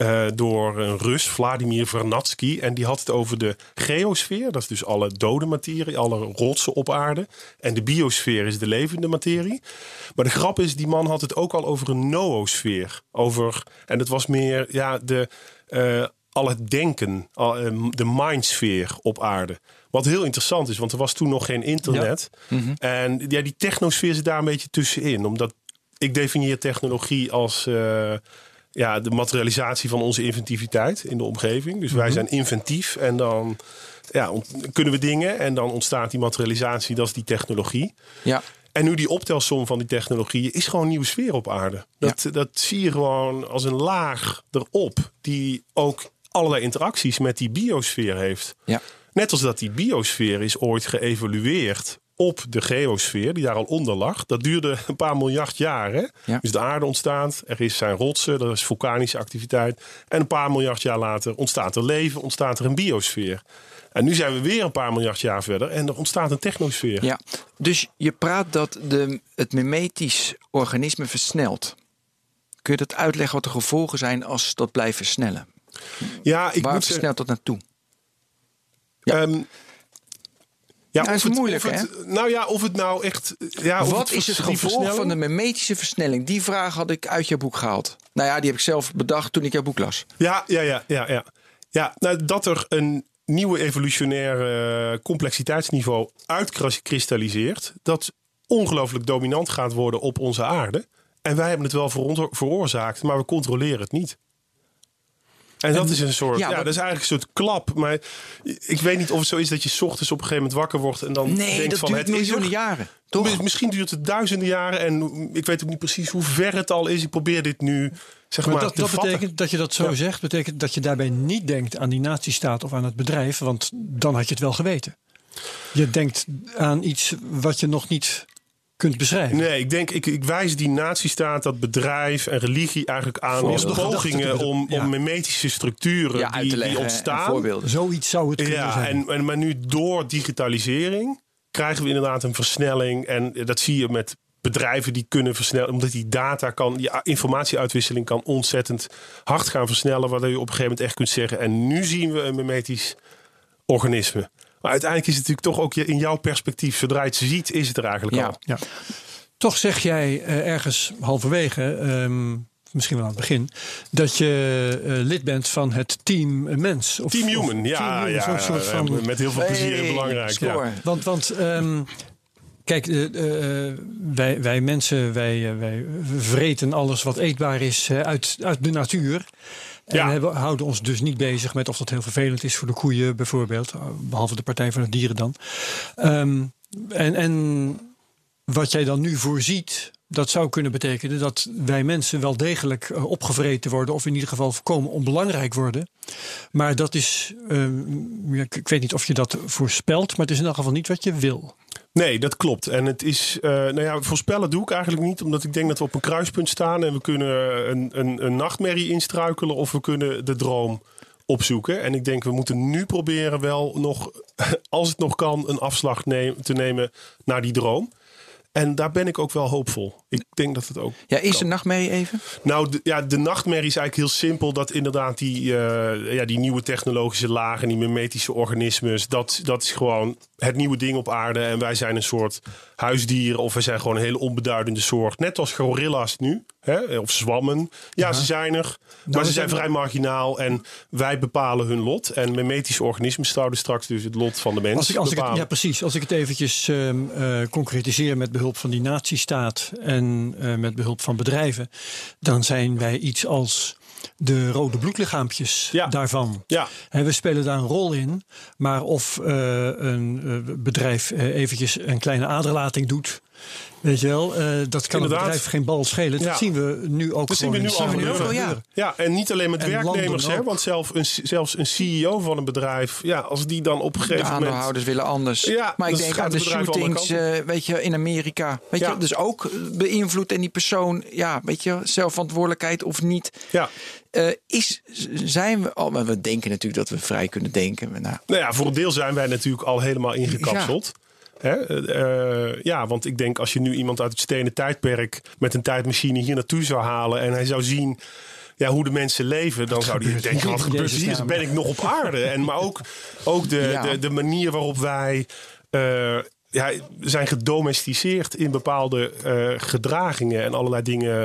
Eh, door een Rus, Vladimir Vernadsky. En die had het over de geosfeer. Dat is dus alle dode materie, alle rotsen op aarde. En de biosfeer is de levende materie. Maar de grap is, die man had het ook al over een noosfeer. Over, en het was meer ja, de, eh, al het denken, al, eh, de mindsfeer op aarde. Wat heel interessant is, want er was toen nog geen internet. En ja, die technosfeer zit daar een beetje tussenin. Omdat ik definieer technologie als ja, de materialisatie van onze inventiviteit in de omgeving. Dus wij zijn inventief en dan ja, kunnen we dingen en dan ontstaat die materialisatie, dat is die technologie. Ja. En nu die optelsom van die technologieën is gewoon een nieuwe sfeer op aarde. Dat, dat zie je gewoon als een laag erop, die ook allerlei interacties met die biosfeer heeft. Ja. Net als dat die biosfeer is ooit geëvolueerd op de geosfeer, die daar al onder lag. Dat duurde een paar miljard jaar. Hè? Ja. Dus de aarde ontstaat, er is zijn rotsen, er is vulkanische activiteit. En een paar miljard jaar later ontstaat er leven, ontstaat er een biosfeer. En nu zijn we weer een paar miljard jaar verder en er ontstaat een technosfeer. Ja, dus je praat dat de, het mimetisch organisme versnelt. Kun je dat uitleggen wat de gevolgen zijn als dat blijft versnellen? Ja, ik Waar moet versnelt dat naartoe? Ja. Ehm, ja, dat is het- moeilijk, het, Nou ja, of het nou echt. Ja, of wat is het gevolg van de mimetische versnelling? Die vraag had ik uit jouw boek gehaald. Nou ja, die heb ik zelf bedacht toen ik jouw boek las. Ja, ja, ja, ja, ja. Ja, nou, dat er een nieuwe evolutionaire complexiteitsniveau uitkristalliseert. Dat ongelooflijk dominant gaat worden op onze aarde. En wij hebben het wel veroor- veroorzaakt, maar we controleren het niet. En dat is een soort, ja, dat is eigenlijk een soort klap. Maar ik weet niet of het zo is dat je 's ochtends op een gegeven moment wakker wordt en dan Nee, denkt dat van duurt het is er. jaren. Toch? Mis- Misschien duurt het duizenden jaren en ik weet ook niet precies hoe ver het al is. Ik probeer dit nu zeg maar, Maar dat, te dat vatten. betekent dat je dat zo Ja. zegt, betekent dat je daarbij niet denkt aan die nazistaat of aan het bedrijf, want dan had je het wel geweten. Je denkt aan iets wat je nog niet kunt beschrijven. Nee, ik denk, ik, ik wijs die nazistaat, dat bedrijf en religie eigenlijk aan als pogingen om, ja. om mimetische structuren ja, die, te die ontstaan. voorbeelden. Zoiets zou het kunnen Ja, zijn. en, en, maar nu door digitalisering krijgen we inderdaad een versnelling. En dat zie je met bedrijven die kunnen versnellen. Omdat die data kan, die informatieuitwisseling kan ontzettend hard gaan versnellen. Waardoor je op een gegeven moment echt kunt zeggen. En nu zien we een mimetisch organisme. Maar uiteindelijk is het natuurlijk toch ook je- in jouw perspectief. Zodra je het ziet, is het er eigenlijk Ja. al. Ja. Toch zeg jij eh, ergens halverwege, ehm, misschien wel aan het begin, dat je eh, lid bent van het team mens. Of, Team of Human, ja, Team Human, ja, zo'n soort ja, van, met heel veel plezier en belangrijk. score. Ja. Want, want ehm, kijk, eh, eh, wij, wij mensen, wij, eh, wij vreten alles wat eetbaar is eh, uit, uit de natuur. En hebben, houden ons dus niet bezig met of dat heel vervelend is voor de koeien bijvoorbeeld. eh, Behalve de Partij van de Dieren dan. Ehm, en, en wat jij dan nu voorziet, dat zou kunnen betekenen dat wij mensen wel degelijk eh, opgevreten worden. Of in ieder geval voorkomen onbelangrijk worden. Maar dat is, ehm, ik weet niet of je dat voorspelt, maar het is in elk geval niet wat je wil. Nee, dat klopt. En het is, eh, nou ja, voorspellen doe ik eigenlijk niet, omdat ik denk dat we op een kruispunt staan en we kunnen een, een, een nachtmerrie instruikelen of we kunnen de droom opzoeken. En ik denk, we moeten nu proberen wel nog, als het nog kan, een afslag te nemen naar die droom. En daar ben ik ook wel hoopvol. Ik denk dat het ook. Ja, eerst een nachtmerrie even. Nou, de, ja, de nachtmerrie is eigenlijk heel simpel. Dat inderdaad die, eh, ja, die nieuwe technologische lagen, die mimetische organismes, dat, dat is gewoon het nieuwe ding op aarde. En wij zijn een soort huisdieren of wij zijn gewoon een hele onbeduidende soort. Net als gorilla's nu, hè? of zwammen. Ja, ze zijn er, maar ze zijn vrij marginaal en wij bepalen hun lot. En mimetische organismen zouden straks dus het lot van de mens Als ik, als ik het, bepalen. ja, precies. Als ik het eventjes ehm, eh, concretiseer met behulp van die nazistaat en eh, met behulp van bedrijven, dan zijn wij iets als de rode bloedlichaampjes Ja. daarvan. Ja. Hè, we spelen daar een rol in, maar of eh, een bedrijf eventjes een kleine aderlating doet. Weet je wel, eh, dat kan Inderdaad. een bedrijf geen bal schelen. Ja. Dat zien we nu ook Dat zien we gewoon nu al gebeuren. ja. Ja, en niet alleen met En werknemers, hè, want zelf een, zelfs een CEO van een bedrijf, ja, als die dan op een De gegeven moment. aandeelhouders willen anders. Ja, maar ik dan denk aan de shootings, eh, weet je, in Amerika. Weet Ja. je, dus ook beïnvloed en die persoon, ja, weet je, zelfverantwoordelijkheid of niet. Ja, Eh, is, zijn we al, maar we denken natuurlijk dat we vrij kunnen denken. Nou, nou ja, voor een deel zijn wij natuurlijk al helemaal ingekapseld. Hè? eh, ja, want ik denk als je nu iemand uit het stenen tijdperk met een tijdmachine hier naartoe zou halen en hij zou zien ja, hoe de mensen leven, dan zou hij denken: wat gebeurt hier? Ben ik nog op aarde? En maar ook, ook de, Ja. de, de manier waarop wij eh, ja, zijn gedomesticeerd in bepaalde eh, gedragingen en allerlei dingen.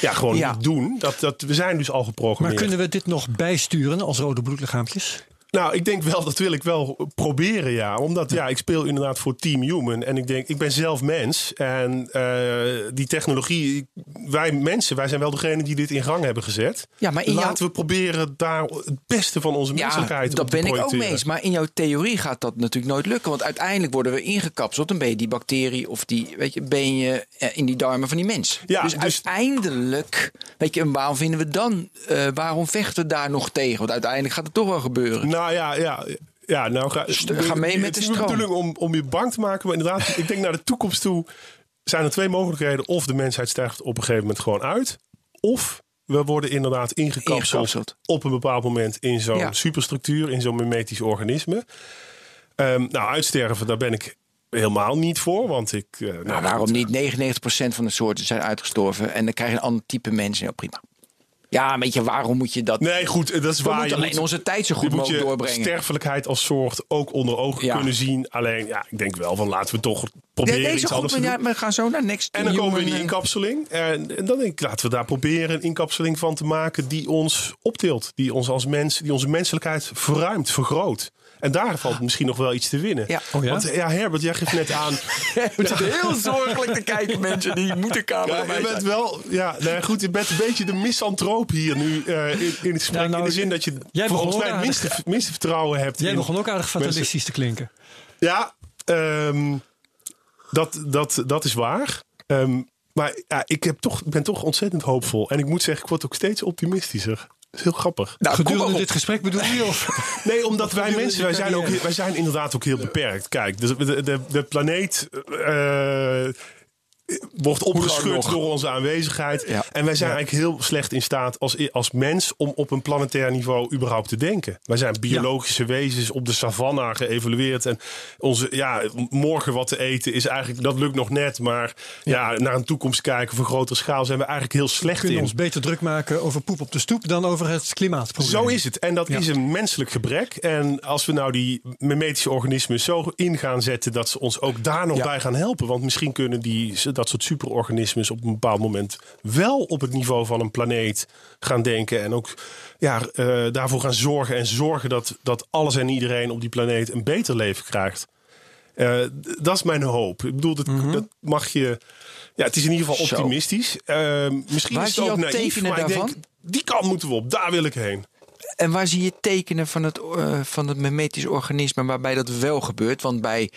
ja, gewoon Ja. doen. Dat, dat, we zijn dus al Maar geprogrammeerd. kunnen we dit nog bijsturen als rode bloedlichaampjes? Nou, ik denk wel, dat wil ik wel proberen, ja. Omdat, ja, ik speel inderdaad voor Team Human. En ik denk, ik ben zelf mens. En eh, die technologie, wij mensen, wij zijn wel degene die dit in gang hebben gezet. Ja, maar in jouw- Laten we proberen daar het beste van onze menselijkheid dat op te ben ik ook mee eens. Maar in jouw theorie gaat dat natuurlijk nooit lukken. Want uiteindelijk worden we ingekapseld. Dan ben je die bacterie of die, weet je, ben je eh, in die darmen van die mens. Ja, dus, dus- uiteindelijk, weet je, en waarom vinden we dan, eh, waarom vechten we daar nog tegen? Want uiteindelijk gaat het toch wel gebeuren. Nou ja, ja. Ja, nou ga, St- ga mee met het de is niet stroom. bedoeling om, om je bang te maken. Maar inderdaad, ik denk naar de toekomst toe zijn er twee mogelijkheden. Of de mensheid sterft op een gegeven moment gewoon uit. Of we worden inderdaad ingekapseld, op een bepaald moment in zo'n Ja. superstructuur, in zo'n mimetisch organisme. Ehm, nou, uitsterven, daar ben ik helemaal niet voor. Want ik. eh, nou, Nou, waarom niet? 99% van de soorten zijn uitgestorven. En dan krijg je een ander type mensen. Ja, prima. Ja, weet je, waarom moet je dat... Nee, goed, dat is we waar. moeten Je alleen moet- onze tijd zo goed moet mogelijk je doorbrengen. sterfelijkheid als soort ook onder ogen Ja. kunnen zien. Alleen, ja, ik denk wel van laten we toch proberen deze iets goed, anders te doen. ja, we gaan zo naar Next En dan komen we in die eh, inkapseling. En, en dan denk ik, laten we daar proberen een inkapseling van te maken die ons optilt. Die ons als mens, die onze menselijkheid verruimt, vergroot. En daar valt misschien nog wel iets te winnen. Ja. Oh ja? Want ja, Herbert, jij geeft net aan. Zitten heel zorgelijk te kijken, mensen die moeten Ja, camera je bent wel, ja, nou ja, goed, je bent een beetje de misantroop hier nu eh, in, in het gesprek. Ja, nou, in de zin dat je jij volgens mij het minste, minste vertrouwen hebt. Jij in begon ook aardig mensen- fatalistisch te klinken. Ja, ehm, dat, dat, dat is waar. Ehm, maar ja, ik heb toch, ben toch ontzettend hoopvol. En ik moet zeggen, ik word ook steeds optimistischer. Heel grappig. Nou, Gedurende dit gesprek bedoel je? Of? Nee, omdat wij mensen, wij zijn, ook, wij zijn inderdaad ook heel beperkt. Kijk, de, de, de, de planeet eh, wordt opgeschud nog? door onze aanwezigheid. Ja. En wij zijn eigenlijk heel slecht in staat als, als mens om op een planetair niveau überhaupt te denken. Wij zijn biologische wezens op de savanna geëvolueerd. En onze, ja, morgen wat te eten is eigenlijk, dat lukt nog net. Maar ja, naar een toekomst kijken voor grotere schaal zijn we eigenlijk heel We slecht kunnen in. ons beter druk maken over poep op de stoep dan over het klimaatprobleem. Zo is het. En dat is een menselijk gebrek. En als we nou die mimetische organismen zo in gaan zetten dat ze ons ook daar nog bij gaan helpen. Want misschien kunnen die, dat soort superorganismen op een bepaald moment wel op het niveau van een planeet gaan denken. En ook ja, eh, daarvoor gaan zorgen. En zorgen dat, dat alles en iedereen op die planeet een beter leven krijgt. Eh, dat is mijn hoop. Ik bedoel, dat, dat mag je. Ja, het is in ieder geval optimistisch. Eh, misschien Waar is het ook naïef, maar ik denk, daarvan? die kant moeten we op. Daar wil ik heen. En waar zie je tekenen van het, van het memetisch organisme waarbij dat wel gebeurt? Want bij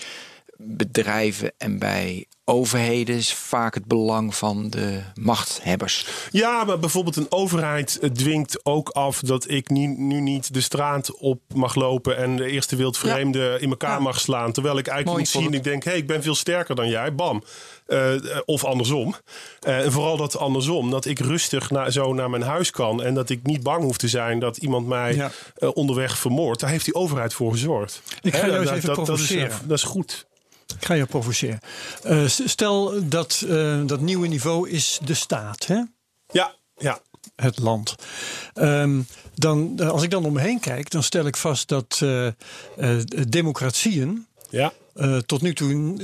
bedrijven en bij overheden is vaak het belang van de machthebbers. Ja, maar bijvoorbeeld een overheid eh, dwingt ook af dat ik nu, nu niet de straat op mag lopen en de eerste wildvreemde in elkaar Ja. mag slaan. Terwijl ik eigenlijk Mooi moet zien ik denk, hé, hey, ik ben veel sterker dan jij. Bam. Eh, of andersom. Eh, en vooral dat andersom. Dat ik rustig na, zo naar mijn huis kan. En dat ik niet bang hoef te zijn dat iemand mij Ja. onderweg vermoordt. Daar heeft die overheid voor gezorgd. Ik ga jou eens dat- even dat, dat, is, dat is goed. Ik ga je provoceren. Eh, stel dat eh, dat nieuwe niveau is de staat, hè? Ja, ja. het land. Ehm, dan, eh, als ik dan om me heen kijk, dan stel ik vast dat democratieën Ja. tot nu toe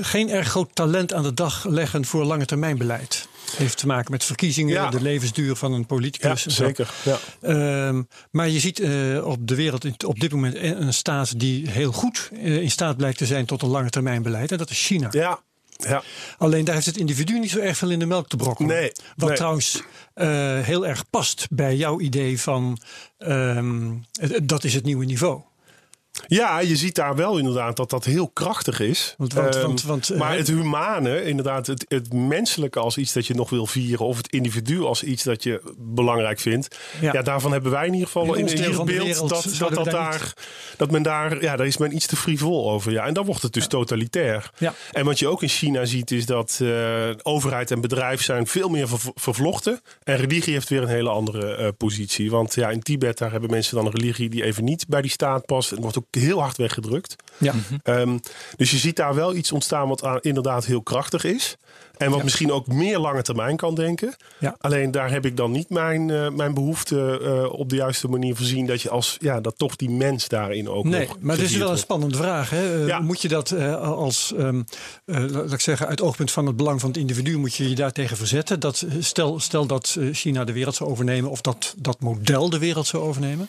geen erg groot talent aan de dag leggen voor lange termijn beleid. Heeft te maken met verkiezingen, Ja. de levensduur van een Ja, politicus. zo. zeker. Ja. Ehm, maar je ziet eh, op de wereld op dit moment een staat die heel goed eh, in staat blijkt te zijn tot een lange termijn beleid. En dat is China. Ja. Ja. Alleen daar heeft het individu niet zo erg veel in de melk te brokkelen. Nee, Wat nee. trouwens eh, heel erg past bij jouw idee van ehm, het- dat is het nieuwe niveau. Ja, je ziet daar wel inderdaad dat dat heel krachtig is. Want- want- Ehm, want- want, eh, maar het humane, inderdaad, het, het menselijke als iets dat je nog wil vieren, of het individu als iets dat je belangrijk vindt. Ja. Ja, daarvan hebben wij in ieder geval In in, de beeld wereld dat, dat, dat, daar dat men daar, ja, daar is men iets te frivol over. Ja. En dan wordt het dus totalitair. Ja. En wat je ook in China ziet, is dat eh, overheid en bedrijf zijn veel meer ver- vervlochten. En religie heeft weer een hele andere eh, positie. Want ja, in Tibet daar hebben mensen dan een religie die even niet bij die staat past. En wordt ook heel hard weggedrukt. Ja. Ehm, dus je ziet daar wel iets ontstaan wat aan- inderdaad heel krachtig is. En wat Ja. misschien ook meer lange termijn kan denken. Ja. Alleen daar heb ik dan niet mijn, eh, mijn behoefte eh, op de juiste manier voorzien. Dat je als, ja, dat toch die mens daarin ook Nee, nog maar het is wel een spannende vraag. Hè? Eh, Ja. Moet je dat als, ehm, eh, laat ik zeggen, uit oogpunt van het belang van het individu, moet je je daartegen verzetten? Dat, stel, stel dat China de wereld zou overnemen, of dat dat model de wereld zou overnemen.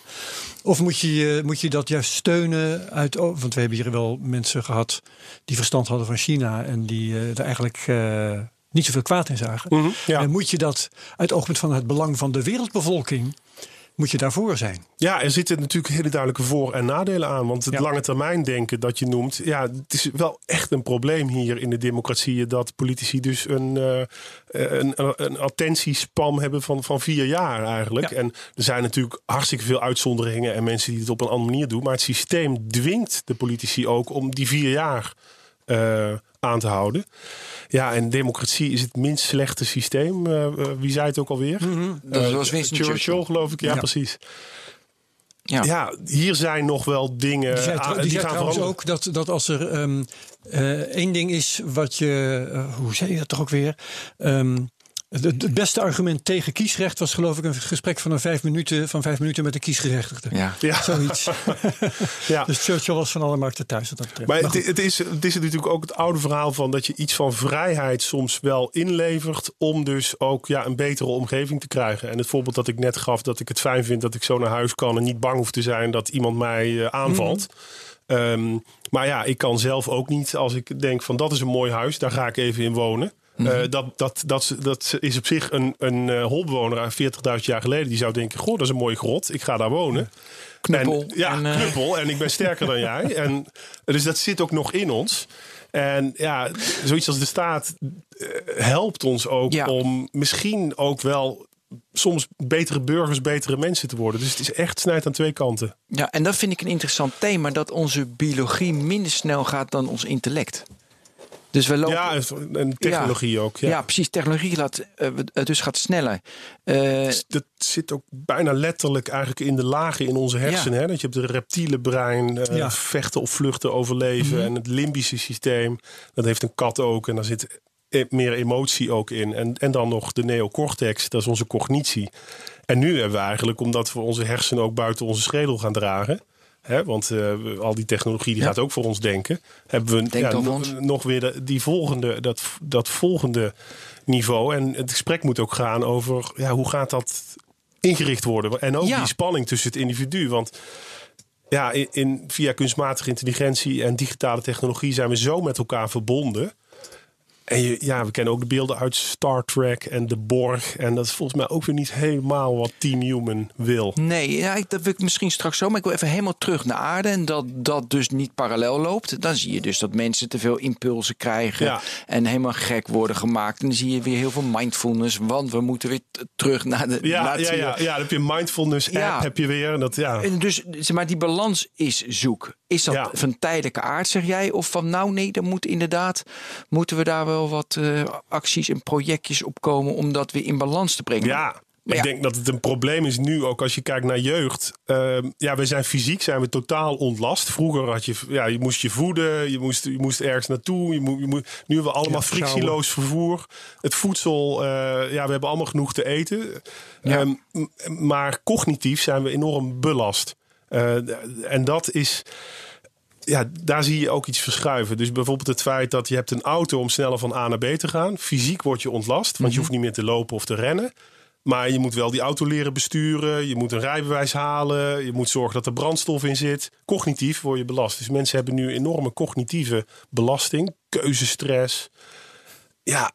Of moet je, moet je dat juist steunen uit, want we hebben hier wel mensen gehad die verstand hadden van China en die er eigenlijk eh, niet zoveel kwaad in zagen. Ja. En moet je dat uit oogpunt van het belang van de wereldbevolking, moet je daarvoor zijn? Ja, er zitten natuurlijk hele duidelijke voor- en nadelen aan. Want het Ja. lange termijn denken dat je noemt. Ja, het is wel echt een probleem hier in de democratieën. Dat politici dus een, eh, een, een attentiespam hebben van, van vier jaar eigenlijk. Ja. En er zijn natuurlijk hartstikke veel uitzonderingen en mensen die het op een andere manier doen. Maar het systeem dwingt de politici ook om die vier jaar aan te houden. Ja, en democratie is het minst slechte systeem. Eh, eh, wie zei het ook alweer? Dat Eh, was Winston Churchill, Churchill. geloof ik. Ja, Ja. precies. Ja. Ja, hier zijn nog wel dingen Die zei, trouw- die, die zei gaan trouwens veranderen. ook dat, dat als er ehm, eh, één ding is wat je, hoe zei je dat toch ook weer? Ehm, het, beste argument tegen kiesrecht was geloof ik een gesprek van, een vijf, minuten, van vijf minuten met een kiesgerechtigde. Ja. Ja, Zoiets. ja. dus Churchill was van alle markten thuis wat dat betreft. Maar Maar het, is, het is natuurlijk ook het oude verhaal van dat je iets van vrijheid soms wel inlevert. om dus ook ja, een betere omgeving te krijgen. En het voorbeeld dat ik net gaf, dat ik het fijn vind dat ik zo naar huis kan. en niet bang hoef te zijn dat iemand mij eh, aanvalt. Ehm, maar ja, ik kan zelf ook niet als ik denk van dat is een mooi huis, daar ga ik even in wonen. Eh, dat, dat, dat, dat is op zich een, een eh, holbewoner uit 40.000 jaar geleden. Die zou denken: Goh, dat is een mooie grot. Ik ga daar wonen. Knuppel. En, ja, En, eh, knuppel. En ik ben sterker dan jij. En, dus dat zit ook nog in ons. En ja, zoiets als de staat helpt ons ook Ja. om misschien ook wel soms betere burgers, betere mensen te worden. Dus het is echt snijd aan twee kanten. Ja, en dat vind ik een interessant thema, dat onze biologie minder snel gaat dan ons intellect. Dus we lopen. Ja, en technologie ook. Ja. Ja. precies. Technologie laat, eh, dus gaat sneller. Eh, Dat zit ook bijna letterlijk eigenlijk in de lagen in onze hersenen. Hè? Dat je hebt het reptiele brein, eh, vechten of vluchten, overleven. En het limbische systeem, dat heeft een kat ook. En daar zit e- meer emotie ook in. En, en dan nog de neocortex, dat is onze cognitie. En nu hebben we eigenlijk, omdat we onze hersenen ook buiten onze schedel gaan dragen... Hè, want eh, al die technologie die Ja. gaat ook voor ons denken. Hebben we ons. nog weer de- die volgende, dat, dat volgende niveau. En het gesprek moet ook gaan over ja, hoe gaat dat ingericht worden. En ook Ja. die spanning tussen het individu. Want ja, in, in, via kunstmatige intelligentie en digitale technologie zijn we zo met elkaar verbonden. En je, ja, we kennen ook de beelden uit Star Trek en de Borg. En dat is volgens mij ook weer niet helemaal wat Team Human wil. nee, ja, dat wil ik misschien straks zo. Maar ik wil even helemaal terug naar aarde. En dat dat dus niet parallel loopt. Dan zie je dus dat mensen te veel impulsen krijgen. Ja. En helemaal gek worden gemaakt. En dan zie je weer heel veel mindfulness. Want we moeten weer terug naar de. Ja, naar ja, ja, ja, dan heb je een mindfulness app, Ja. heb je weer. En dat, ja. En dus, maar die balans is zoek. Is dat Ja. van tijdelijke aard, zeg jij? Of van nou nee, dan moet inderdaad, moeten we daar wel wat eh, acties en projectjes op komen om dat weer in balans te brengen? Ja, Maar ik ja. denk dat het een probleem is nu ook als je kijkt naar jeugd. Ehm, ja, we zijn fysiek zijn we totaal ontlast. Vroeger had je, ja, je moest je voeden, je moest, je moest ergens naartoe. Je moet, je moet, nu hebben we allemaal Ja, frictieloos vervoer. Het voedsel, eh, ja, we hebben allemaal genoeg te eten. Ehm, m- maar cognitief zijn we enorm belast. Eh, en dat is ja, daar zie je ook iets verschuiven. Dus bijvoorbeeld het feit dat je hebt een auto om sneller van A naar B te gaan. Fysiek word je ontlast, want je hoeft niet meer te lopen of te rennen. Maar je moet wel die auto leren besturen. Je moet een rijbewijs halen. Je moet zorgen dat er brandstof in zit. Cognitief word je belast. Dus mensen hebben nu enorme cognitieve belasting. Keuzestress. Ja,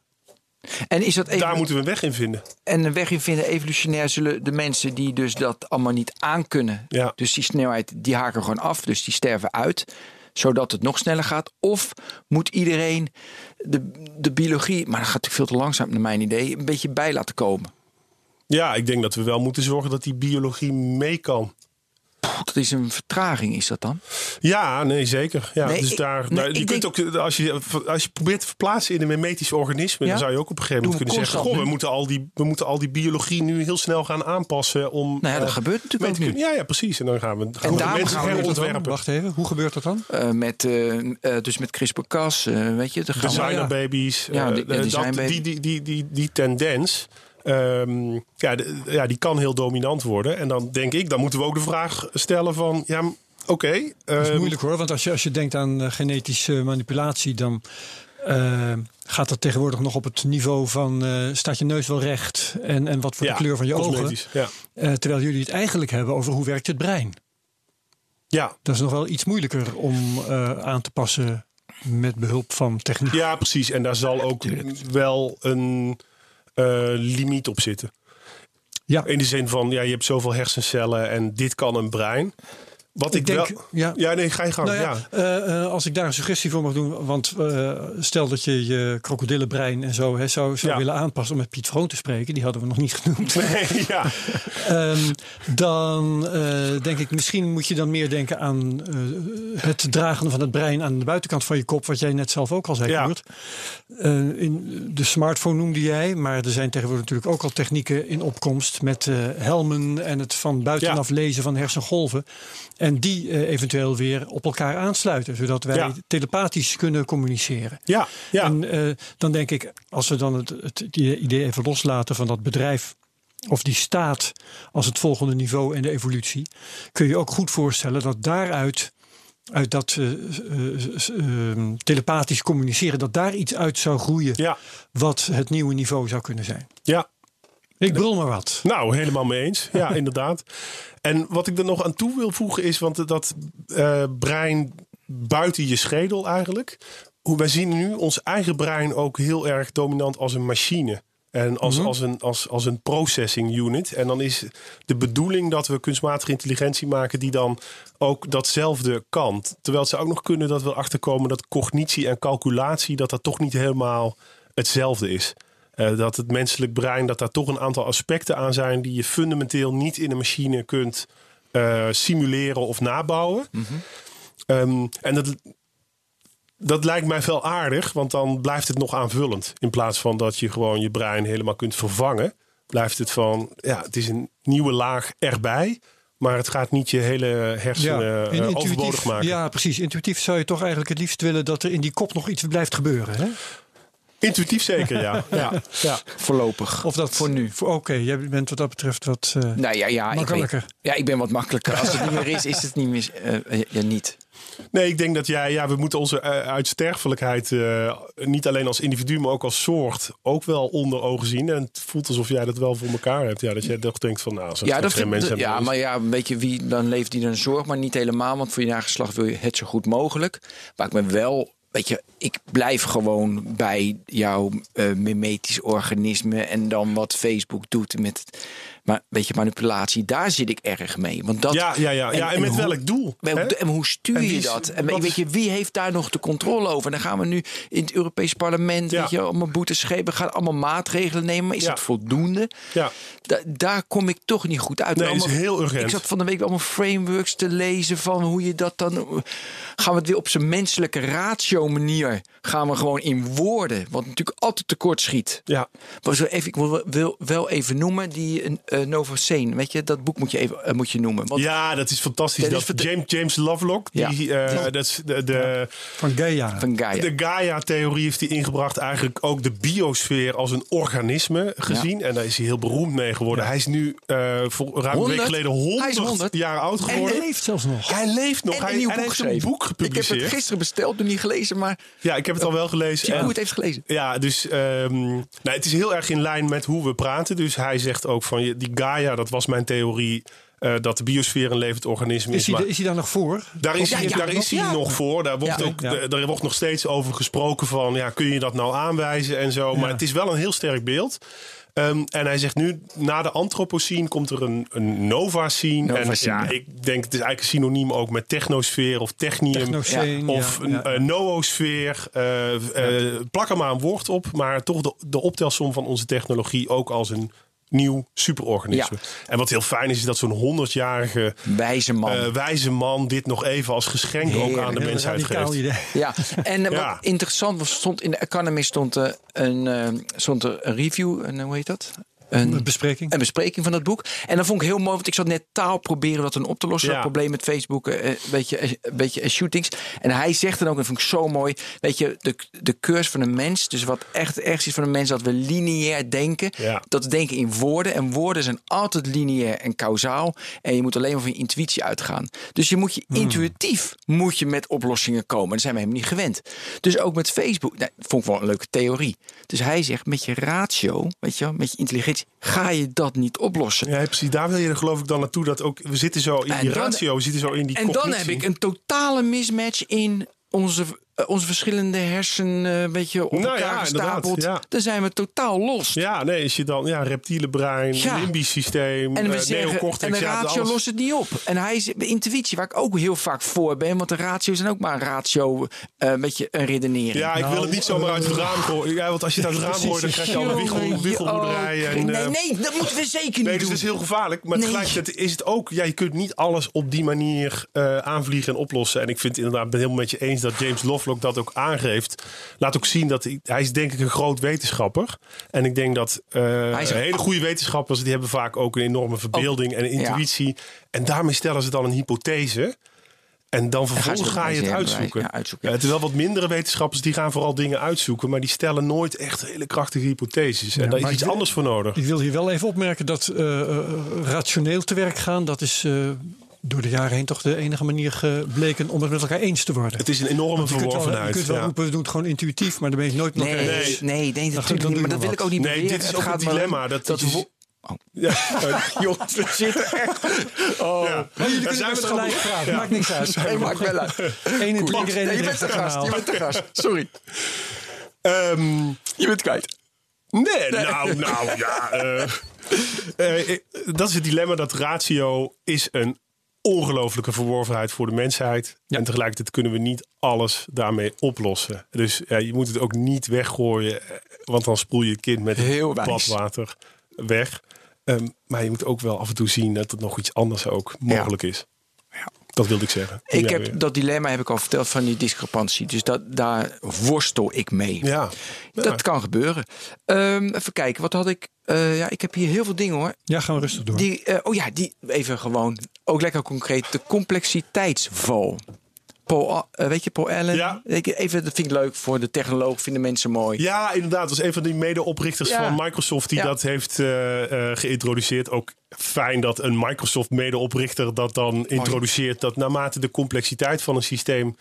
En is dat daar moeten we een weg in vinden. en een weg in vinden, evolutionair zullen de mensen die dus dat allemaal niet aankunnen, Ja. dus die snelheid, die haken gewoon af, dus die sterven uit, zodat het nog sneller gaat? Of moet iedereen de, de biologie, maar dat gaat natuurlijk veel te langzaam naar mijn idee, een beetje bij laten komen? Ja, ik denk dat we wel moeten zorgen dat die biologie mee kan. Dat is een vertraging, is dat dan? Ja, nee, zeker. Ja, Nee, dus ik- daar, nee, daar- je kunt ook, als je, als je probeert te verplaatsen in een memetisch organisme, Ja? dan zou je ook op een gegeven moment we kunnen zeggen: Goh, we moeten, al die, we moeten al die biologie nu heel snel gaan aanpassen. Om, Nou ja, dat eh, gebeurt natuurlijk ook nu. Ja, ja, precies. En dan gaan we, gaan we de daarom mensen gaan we ontwerpen. Wacht even, hoe gebeurt dat dan? Eh, met, eh, eh, dus met CRISPR-Cas, weet je. Dan gaan we- Designer babies. Ja, eh, die- die, die, die, die, die tendens. Ehm, ja, de- ja, die kan heel dominant worden. En dan denk ik, dan moeten we ook de vraag stellen van... Ja, oké. Dat is ehm, moeilijk hoor, want als je, als je denkt aan eh, genetische manipulatie, dan eh, gaat dat tegenwoordig nog op het niveau van eh, staat je neus wel recht en, en wat voor ja, de kleur van je ogen. Ja. Eh, terwijl jullie het eigenlijk hebben over hoe werkt het brein. Ja, Dat is nog wel iets moeilijker om aan te passen met behulp van techniek. Ja, precies. En daar zal ook wel een limiet op zitten. Ja. In de zin van, ja, je hebt zoveel hersencellen en dit kan een brein. Wat ik, Ik denk, wel... ja. Ja, nee, ga je gang. Nou ja, ja. eh, eh, als ik daar een suggestie voor mag doen. Want eh, stel dat je je krokodillenbrein en zo hè, zou, zou Ja. willen aanpassen om met Piet Vroon te spreken. Die hadden we nog niet genoemd. Nee, ja. Ehm, dan denk ik, misschien moet je dan meer denken aan het dragen van het brein aan de buitenkant van je kop. Wat jij net zelf ook al zei, Ja. In de smartphone noemde jij, maar er zijn tegenwoordig natuurlijk ook al technieken in opkomst met helmen en het van buitenaf lezen van hersengolven. En die eh, eventueel weer op elkaar aansluiten, zodat wij Ja. telepathisch kunnen communiceren. Ja, ja. En eh, dan denk ik, als we dan het, het idee even loslaten van dat bedrijf. Of die staat als het volgende niveau in de evolutie. Kun je ook goed voorstellen dat daaruit. Uit dat eh, eh, eh, eh, telepathisch communiceren, dat daar iets uit zou groeien. ja, wat het nieuwe niveau zou kunnen zijn. ja. Ik brul maar wat. Nou, helemaal mee eens. Ja, inderdaad. En wat ik er nog aan toe wil voegen is, want dat eh, brein buiten je schedel eigenlijk. Hoe wij zien nu ons eigen brein ook heel erg dominant als een machine. En als, als, een, als, als een processing unit. En dan is de bedoeling dat we kunstmatige intelligentie maken die dan ook datzelfde kan. Terwijl zou ook nog kunnen dat we achterkomen dat cognitie en calculatie, dat dat toch niet helemaal hetzelfde is. Eh, dat het menselijk brein, dat daar toch een aantal aspecten aan zijn die je fundamenteel niet in een machine kunt eh, simuleren of nabouwen. Ehm, en dat, dat lijkt mij wel aardig, want dan blijft het nog aanvullend. In plaats van dat je gewoon je brein helemaal kunt vervangen, blijft het van, ja, het is een nieuwe laag erbij. Maar het gaat niet je hele hersenen en eh, overbodig maken. ja, precies. Intuïtief zou je toch eigenlijk het liefst willen dat er in die kop nog iets blijft gebeuren. Hè? Intuïtief zeker, ja. ja, ja. Voorlopig. Of dat Voor nu. Oké, jij bent wat dat betreft wat. eh, Nou ja, ja, ik, Makkelijker. weet- ja, ik ben wat makkelijker. Als het niet meer is, is het niet meer. eh, ja, niet. Nee, ik denk dat jij, ja, we moeten onze eh, uitsterfelijkheid eh, niet alleen als individu, maar ook als soort ook wel onder ogen zien. En het voelt alsof jij dat wel voor elkaar hebt. Ja, dat jij toch denkt van, nou, als er Ja, dat geen vind, mensen ja, maar ja, weet je wie, dan leeft die dan zorg, maar niet helemaal. Want voor je nageslacht wil je het zo goed mogelijk. Maar ik ben wel, weet je, ik blijf gewoon bij jouw eh mimetisch organisme en dan wat Facebook doet met, maar weet je, manipulatie. Daar zit ik erg mee. Want dat, Ja, ja, ja, ja. En, met hoe- welk doel? En hoe stuur En je is- dat? En wat weet je, wie heeft daar nog de controle over? En dan gaan we nu in het Europees Parlement, Ja. weet je, allemaal boetes we gaan allemaal maatregelen nemen. Maar is Ja. dat voldoende? Ja. Da- daar kom ik toch niet goed uit. Nee, dat is Allemaal- heel urgent. Ik zat van de week allemaal frameworks te lezen van hoe je dat dan. Gaan we het weer op zijn menselijke ratio manier. Gaan we gewoon in woorden. Wat natuurlijk altijd tekort schiet. Ja. Maar zo even, ik wil, wil wel even noemen die uh, Novocene. Weet je, dat boek moet je even eh, moet je noemen. Want ja, dat is fantastisch. Dat Dat is James, James Lovelock, Ja. die, eh, dat is de, de, van Gaia. van Gaia. de Gaia-theorie heeft hij ingebracht. Eigenlijk ook de biosfeer als een organisme gezien. En daar is hij heel beroemd mee geworden. Hij is nu eh, voor ruim een week 100? geleden Hij is 100, 100. jaar oud En geworden. hij leeft zelfs nog. Hij leeft nog. en hij, een nieuw hij boek heeft een boek Ik heb gepubliceerd. het gisteren besteld, nog niet gelezen, maar Ja, ik heb het al wel gelezen. Chico En- het heeft gelezen. Ja, dus ehm, nou, het is heel erg in lijn met hoe we praten. Dus hij zegt ook van je- die Gaia, dat was mijn theorie. eh, dat de biosfeer een levend organisme is. Is hij, maar is hij daar nog voor? daar is, Ja, hij, ja, daar is hij ja. nog voor. Daar wordt, Ja. ook, Ja. daar wordt nog steeds over gesproken van... Ja, kun je dat nou aanwijzen en zo. Maar Ja. het is wel een heel sterk beeld. Ehm, en hij zegt nu, na de antropocene komt er een, een Nova-scene. En Novacene, ja, ja. ik denk, het is eigenlijk een synoniem ook met technosfeer of technium. Of ja, een ja. noosfeer. eh, eh, plak er maar een woord op. Maar toch de, de optelsom van onze technologie ook als een nieuw superorganisme. En wat heel fijn is, is dat zo'n 100-jarige Wijze man. eh, wijze man dit nog even als geschenk ook aan de mensheid geeft. idee. Ja, en eh, Ja. wat interessant was, stond in de Economist stond, eh, een, stond er een review, een, hoe heet dat? Een, Een bespreking. een bespreking van dat boek. En dat vond ik heel mooi, want ik zat net taal proberen dat een op te lossen. Ja. Dat probleem met Facebook, eh, een beetje, eh, een beetje eh, shootings. En hij zegt dan ook, en dat vond ik zo mooi, weet je, de, de cursus van een mens, dus wat echt ergens is van een mens, dat we lineair denken. Ja. Dat we denken in woorden. En woorden zijn altijd lineair en kausaal. En je moet alleen maar van je intuïtie uitgaan. Dus je moet je intuïtief moet je met oplossingen komen. Dat zijn we helemaal niet gewend. Dus ook met Facebook. Nou, dat vond ik wel een leuke theorie. Dus hij zegt, met je ratio, weet je met je intelligentie, ga je dat niet oplossen. Ja, precies. Daar wil je er geloof ik dan naartoe dat ook we zitten zo in En die dan- ratio, we zitten zo in die En dan heb ik een totale mismatch in onze, eh, onze verschillende hersen, eh, een beetje op Nou elkaar ja, gestapeld. inderdaad, ja. Dan zijn we totaal los. Ja, nee, is je dan ja, reptiele brein, Ja. limbisch systeem, En we eh, zeggen, neocortex, en de ratio alles- lost het niet op. En hij is intuïtie, waar ik ook heel vaak voor ben. Want de ratio zijn ook maar een ratio, eh, een beetje een redenering. Ja, ik wil het niet zomaar uit het raam gooien. Ja, want als je het uit het raam gooit, dan krijg je al een wiegel, Jongen, wiegelmoederij. oh, En, nee, eh, nee, dat moeten we zeker niet Nee, dus doen. dat is heel gevaarlijk. Maar Nee. tegelijkertijd is het ook... Ja, je kunt niet alles op die manier eh, aanvliegen en oplossen. En ik vind inderdaad, ben het helemaal met je eens... dat James Lovelock dat ook aangeeft. Laat ook zien dat hij... Hij is denk ik een groot wetenschapper. En ik denk dat eh, is een- hele goede wetenschappers... die hebben vaak ook een enorme verbeelding en ja. intuïtie. En daarmee stellen ze dan een hypothese... En dan vervolgens ga je het uitzoeken. ja, uitzoeken. Ja, terwijl wat mindere wetenschappers die gaan vooral dingen uitzoeken, maar die stellen nooit echt hele krachtige hypotheses. En daar is iets anders voor nodig. Ik wil hier wel even opmerken dat eh, eh, rationeel te werk gaan, dat is eh, door de jaren heen toch de enige manier gebleken om het met elkaar eens te worden. Het is een enorme Want je kunt wel, je verworvenheid. kunt wel ja. roepen, we doen het gewoon intuïtief, maar dan ben je het nooit met Nee, elkaar nee, eens. nee, nee, Dan natuurlijk niet. Maar dat wil ik ook niet Nee, beweren. dit is Het ook gaat een maar- dilemma. Dat, dat je- wo- Ja, Joh, we zitten echt... Oh. ja. Maar jullie kunnen zijn best gelijk maakt niks uit. Nee, maakt wel uit. Eén Nee, het je bent de gast. Je bent de gast. Sorry. Ehm, Je bent kwijt. nee, nou, nou ja. eh, eh, eh, dat is het dilemma dat ratio is een ongelofelijke verworvenheid voor de mensheid. En tegelijkertijd kunnen we niet alles daarmee oplossen. Dus ja, je moet het ook niet weggooien, eh, want dan spoel je het kind met Heel badwater weg. Ehm, maar je moet ook wel af en toe zien dat het nog iets anders ook mogelijk is. Dat wilde ik zeggen. Ik heb weer. dat dilemma heb ik al verteld van die discrepantie. Dus dat, daar worstel ik mee. Ja. Dat kan gebeuren. Ehm, even kijken, wat had ik? Eh, ja, ik heb hier heel veel dingen hoor. Ja, gaan we rustig door. Die, eh, oh ja, die even gewoon. Ook lekker concreet. De complexiteitsval. Paul, eh, weet je, Paul Allen? Ja. Even, dat vind ik leuk voor de technoloog, vinden mensen mooi. Ja, inderdaad. Dat was een van die medeoprichters Ja. van Microsoft die Ja. dat heeft eh, eh, geïntroduceerd. Ook fijn dat een Microsoft medeoprichter dat dan introduceert. Dat naarmate de complexiteit van een systeem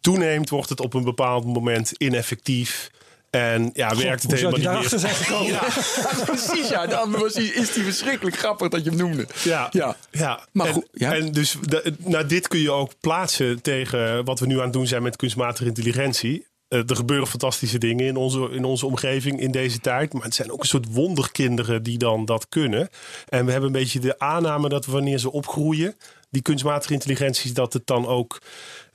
toeneemt, wordt het op een bepaald moment ineffectief. En ja, werkt het helemaal niet meer. zijn gekomen? precies, ja. Dan was die, is die verschrikkelijk grappig dat je hem noemde. Ja, Ja. ja. Maar en, goed, ja. en dus nou, dit kun je ook plaatsen tegen wat we nu aan het doen zijn met kunstmatige intelligentie. Eh, er gebeuren fantastische dingen in onze, in onze omgeving in deze tijd. Maar het zijn ook een soort wonderkinderen die dan dat kunnen. En we hebben een beetje de aanname dat wanneer ze opgroeien, die kunstmatige intelligenties, dat het dan ook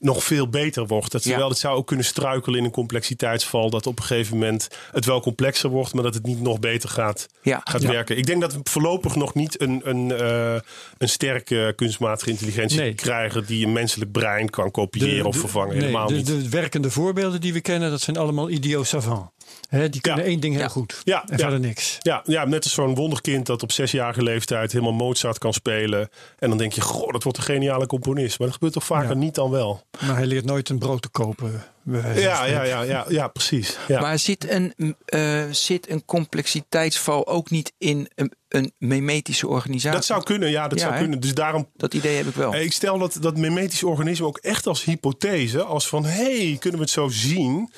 nog veel beter wordt. Dat Ja. wel, het zou ook kunnen struikelen in een complexiteitsval. Dat op een gegeven moment het wel complexer wordt, maar dat het niet nog beter gaat, Ja. gaat Ja. werken. Ik denk dat we voorlopig nog niet een, een, eh, een sterke kunstmatige intelligentie Nee. krijgen die een menselijk brein kan kopiëren of vervangen. nee, Helemaal de, niet. de werkende voorbeelden die we kennen, dat zijn allemaal idiots savant. Hè, die kunnen Ja. één ding heel Ja. goed. Ja, en ja. verder niks. Ja, ja, net als zo'n wonderkind dat op zesjarige leeftijd helemaal Mozart kan spelen. En dan denk je, goh, dat wordt een geniale componist. Maar dat gebeurt toch vaker Ja. niet dan wel. Maar hij leert nooit een brood te kopen. Ja, ja, ja, ja, ja precies. Ja. Maar zit een, eh, zit een complexiteitsval ook niet in een, een memetische organisatie? dat zou kunnen, ja, dat Ja, zou hè? kunnen. Dus daarom Dat idee heb ik wel. Ik stel dat, dat mimetische organisme ook echt als hypothese. Als van, hé, hey, kunnen we het zo zien?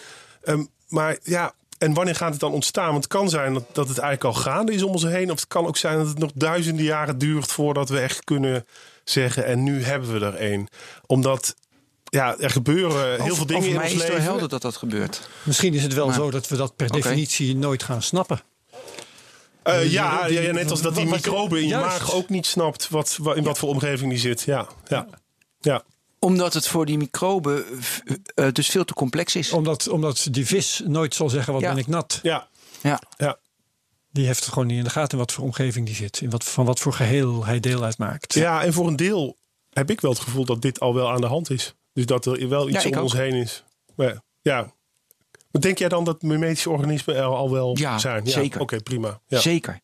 Ehm, maar ja, en wanneer gaat het dan ontstaan? Want het kan zijn dat, dat het eigenlijk al gaande is om ons heen. Of het kan ook zijn dat het nog duizenden jaren duurt... voordat we echt kunnen zeggen, en nu hebben we er één. Omdat... Ja, er gebeuren heel veel dingen in mij ons is het wel leven. helder dat dat gebeurt. Misschien is het wel Maar- zo dat we dat per definitie nooit gaan snappen. Eh, ja, ja, ja, net als dat die microbe in je juist. maag ook niet snapt... Wat, wa- in wat voor omgeving die zit. Ja, ja, ja. Omdat het voor die microben eh, dus veel te complex is. Omdat, omdat die vis nooit zal zeggen, wat Ja. ben ik nat. ja, Ja. ja. Die heeft het gewoon niet in de gaten in wat voor omgeving die zit. In wat, van wat voor geheel hij deel uitmaakt. Ja, en voor een deel heb ik wel het gevoel dat dit al wel aan de hand is. Dus dat er wel iets Ja, om ons heen is. Maar, ja. Maar denk jij dan dat mimetische organismen er al wel Ja, zijn? zeker. Oké, prima. Ja. Zeker.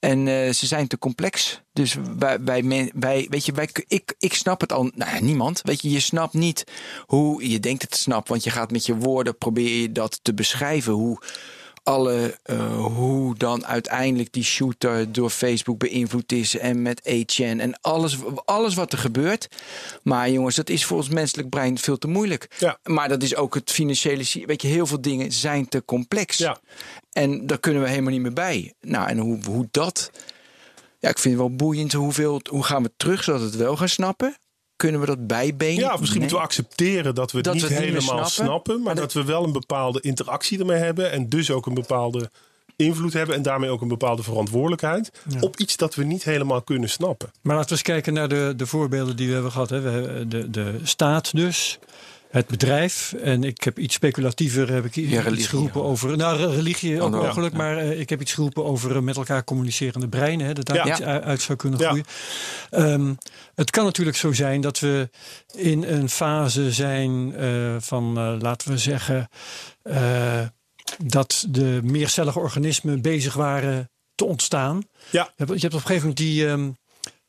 En eh, ze zijn te complex. Dus wij, men- wij weet je, wij, ik, ik snap het al. Nou, niemand. Weet je, je snapt niet hoe je denkt het te snappen. Want je gaat met je woorden probeer je dat te beschrijven. Hoe alle, eh, hoe dan uiteindelijk die shooter door Facebook beïnvloed is. En met 8chan en alles, alles wat er gebeurt. Maar jongens, dat is voor ons menselijk brein veel te moeilijk. Ja. Maar dat is ook het financiële. Weet je, heel veel dingen zijn te complex. Ja. En daar kunnen we helemaal niet meer bij. Nou, en hoe, hoe dat. Ja, ik vind het wel boeiend. Hoeveel, hoe gaan we terug zodat we het wel gaan snappen? Kunnen we dat bijbenen? Ja, of misschien moeten we accepteren dat we het Dat niet we het niet meer helemaal snappen. snappen, maar Maar dat we wel een bepaalde interactie ermee hebben en dus ook een bepaalde invloed hebben en daarmee ook een bepaalde verantwoordelijkheid op iets dat we niet helemaal kunnen snappen. Maar laten we eens kijken naar de, de voorbeelden die we hebben gehad. Hè. We hebben de, de staat dus, het bedrijf. En ik heb iets speculatiever heb ik iets religie, geroepen ja. over. Nou, re- religie ook Oh, ja. mogelijk. Maar eh, ik heb iets geroepen over eh, met elkaar communicerende breinen. Hè, dat daar Ja. iets uit zou kunnen Ja. groeien. Ehm, het kan natuurlijk zo zijn dat we in een fase zijn eh, van, laten we zeggen, eh, dat de meercellige organismen bezig waren te ontstaan. Ja, Je hebt, op een gegeven moment die, ehm, eh,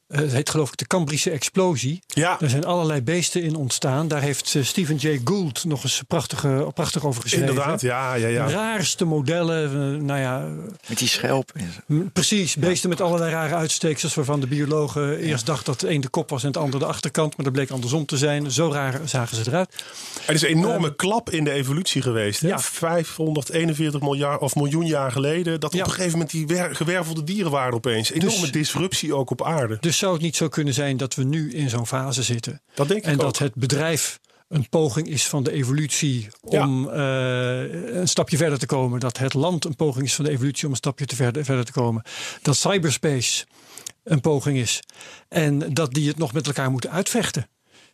het heet geloof ik de Cambrische explosie. ja Er zijn allerlei beesten in ontstaan. Daar heeft eh, Stephen Jay Gould nog eens prachtige, prachtig over geschreven. inderdaad. Ja, ja, De ja. raarste modellen. eh, nou ja, Met die schelp. en zo. m- precies. Beesten met allerlei rare uitsteeksels. Waarvan de biologen eerst dachten dat de een de kop was en het ander de achterkant. Maar dat bleek andersom te zijn. Zo raar zagen ze eruit. Er is een enorme klap in de evolutie geweest. Hè? ja. 541 miljard of miljoen jaar geleden. Dat Ja. op een gegeven moment die wer- gewervelde dieren waren opeens. Enorme Dus- disruptie ook op aarde. Dus zou het niet zo kunnen zijn dat we nu in zo'n fase zitten. Dat denk ik En ook. dat het bedrijf een poging is van de evolutie om eh, een stapje verder te komen. Dat het land een poging is van de evolutie om een stapje te verder, verder te komen. Dat cyberspace een poging is. En dat die het nog met elkaar moeten uitvechten.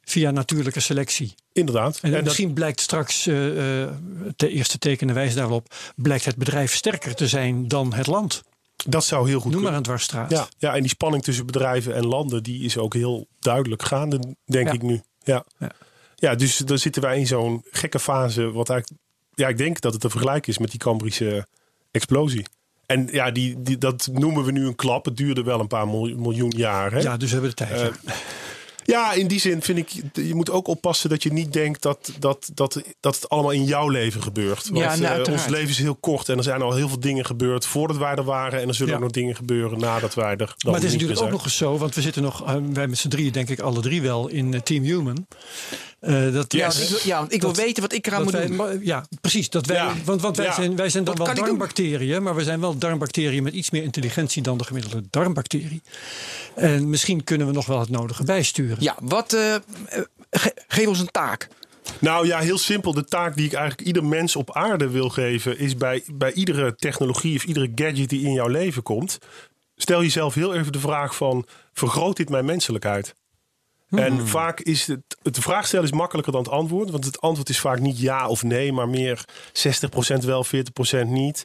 Via natuurlijke selectie. Inderdaad. En, En dat- misschien blijkt straks, eh eh, de eerste tekenen wijzen daarop, blijkt het bedrijf sterker te zijn dan het land. Dat zou heel goed Noem maar een dwarsstraat. Ja, ja, en die spanning tussen bedrijven en landen, die is ook heel duidelijk gaande, denk Ja. ik nu. Ja. Ja. Ja. dus dan zitten wij in zo'n gekke fase, wat eigenlijk, ja, ik denk dat het te vergelijken is met die Cambrische explosie. En ja, die, die, dat noemen we nu een klap. Het duurde wel een paar mil- miljoen jaar. Hè? Ja, dus we hebben de tijd. Eh, ja. Ja, in die zin vind ik, je moet ook oppassen dat je niet denkt dat, dat, dat, dat het allemaal in jouw leven gebeurt. Want Ja, nou, eh, ons leven is heel kort en er zijn al heel veel dingen gebeurd voordat wij er waren. En er zullen Ja. ook nog dingen gebeuren nadat wij er dan Maar het is natuurlijk ook nog eens zo, want we zitten nog, eh, wij met z'n drieën denk ik alle drie wel in eh, Team Human. Eh, dat, Ja, Yes. ik, wil- ja, want ik wil Dat- weten wat ik eraan moet wij, doen. maar- ja, precies. Dat wij, Ja. Want, want wij, Ja. zijn, wij zijn dan Wat wel darmbacteriën, maar we zijn wel darmbacteriën met iets meer intelligentie dan de gemiddelde darmbacterie. En misschien kunnen we nog wel het nodige bijsturen. Ja, wat, eh, ge- geef ons een taak. Nou ja, heel simpel. De taak die ik eigenlijk ieder mens op aarde wil geven, is bij, bij iedere technologie of iedere gadget die in jouw leven komt. Stel jezelf heel even de vraag van, vergroot dit mijn menselijkheid? En vaak is het, het de vraag stellen is makkelijker dan het antwoord. Want het antwoord is vaak niet ja of nee, maar meer 60% wel, 40% niet.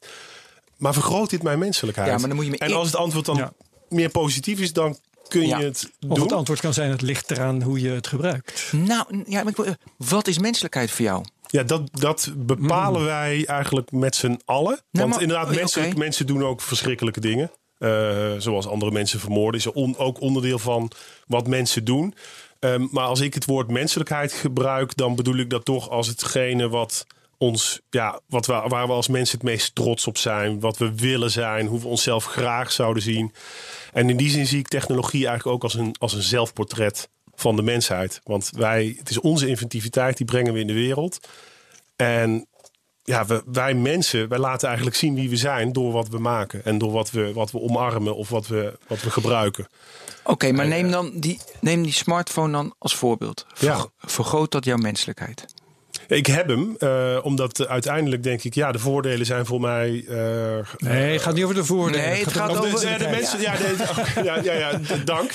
Maar vergroot dit mijn menselijkheid? Ja, maar dan moet je me en als het antwoord dan Ja. meer positief is, dan kun Ja. je het Of doen. het antwoord kan zijn, het ligt eraan hoe je het gebruikt. Nou, ja, maar wat is menselijkheid voor jou? Ja, dat, dat bepalen wij eigenlijk met z'n allen. Want maar- inderdaad, menselijk, oké. mensen doen ook verschrikkelijke dingen. Eh, zoals andere mensen vermoorden. Is ook onderdeel van wat mensen doen. Ehm, maar als ik het woord menselijkheid gebruik, dan bedoel ik dat toch als hetgene wat ons, ja, wat we, waar we als mensen het meest trots op zijn. Wat we willen zijn, hoe we onszelf graag zouden zien. En in die zin zie ik technologie eigenlijk ook als een, als een zelfportret van de mensheid. Want wij, het is onze inventiviteit, die brengen we in de wereld. En ja, we, wij mensen, wij laten eigenlijk zien wie we zijn door wat we maken. En door wat we, wat we omarmen of wat we, wat we gebruiken. Oké, maar neem dan die, neem die smartphone dan als voorbeeld. Ver- Ja. Vergroot dat jouw menselijkheid? Ik heb hem, eh, omdat eh, uiteindelijk denk ik, ja, de voordelen zijn voor mij. eh, Nee, het gaat niet over de voordelen. Nee, het gaat over- de, de mensen, ja, de- ja, ja, dank.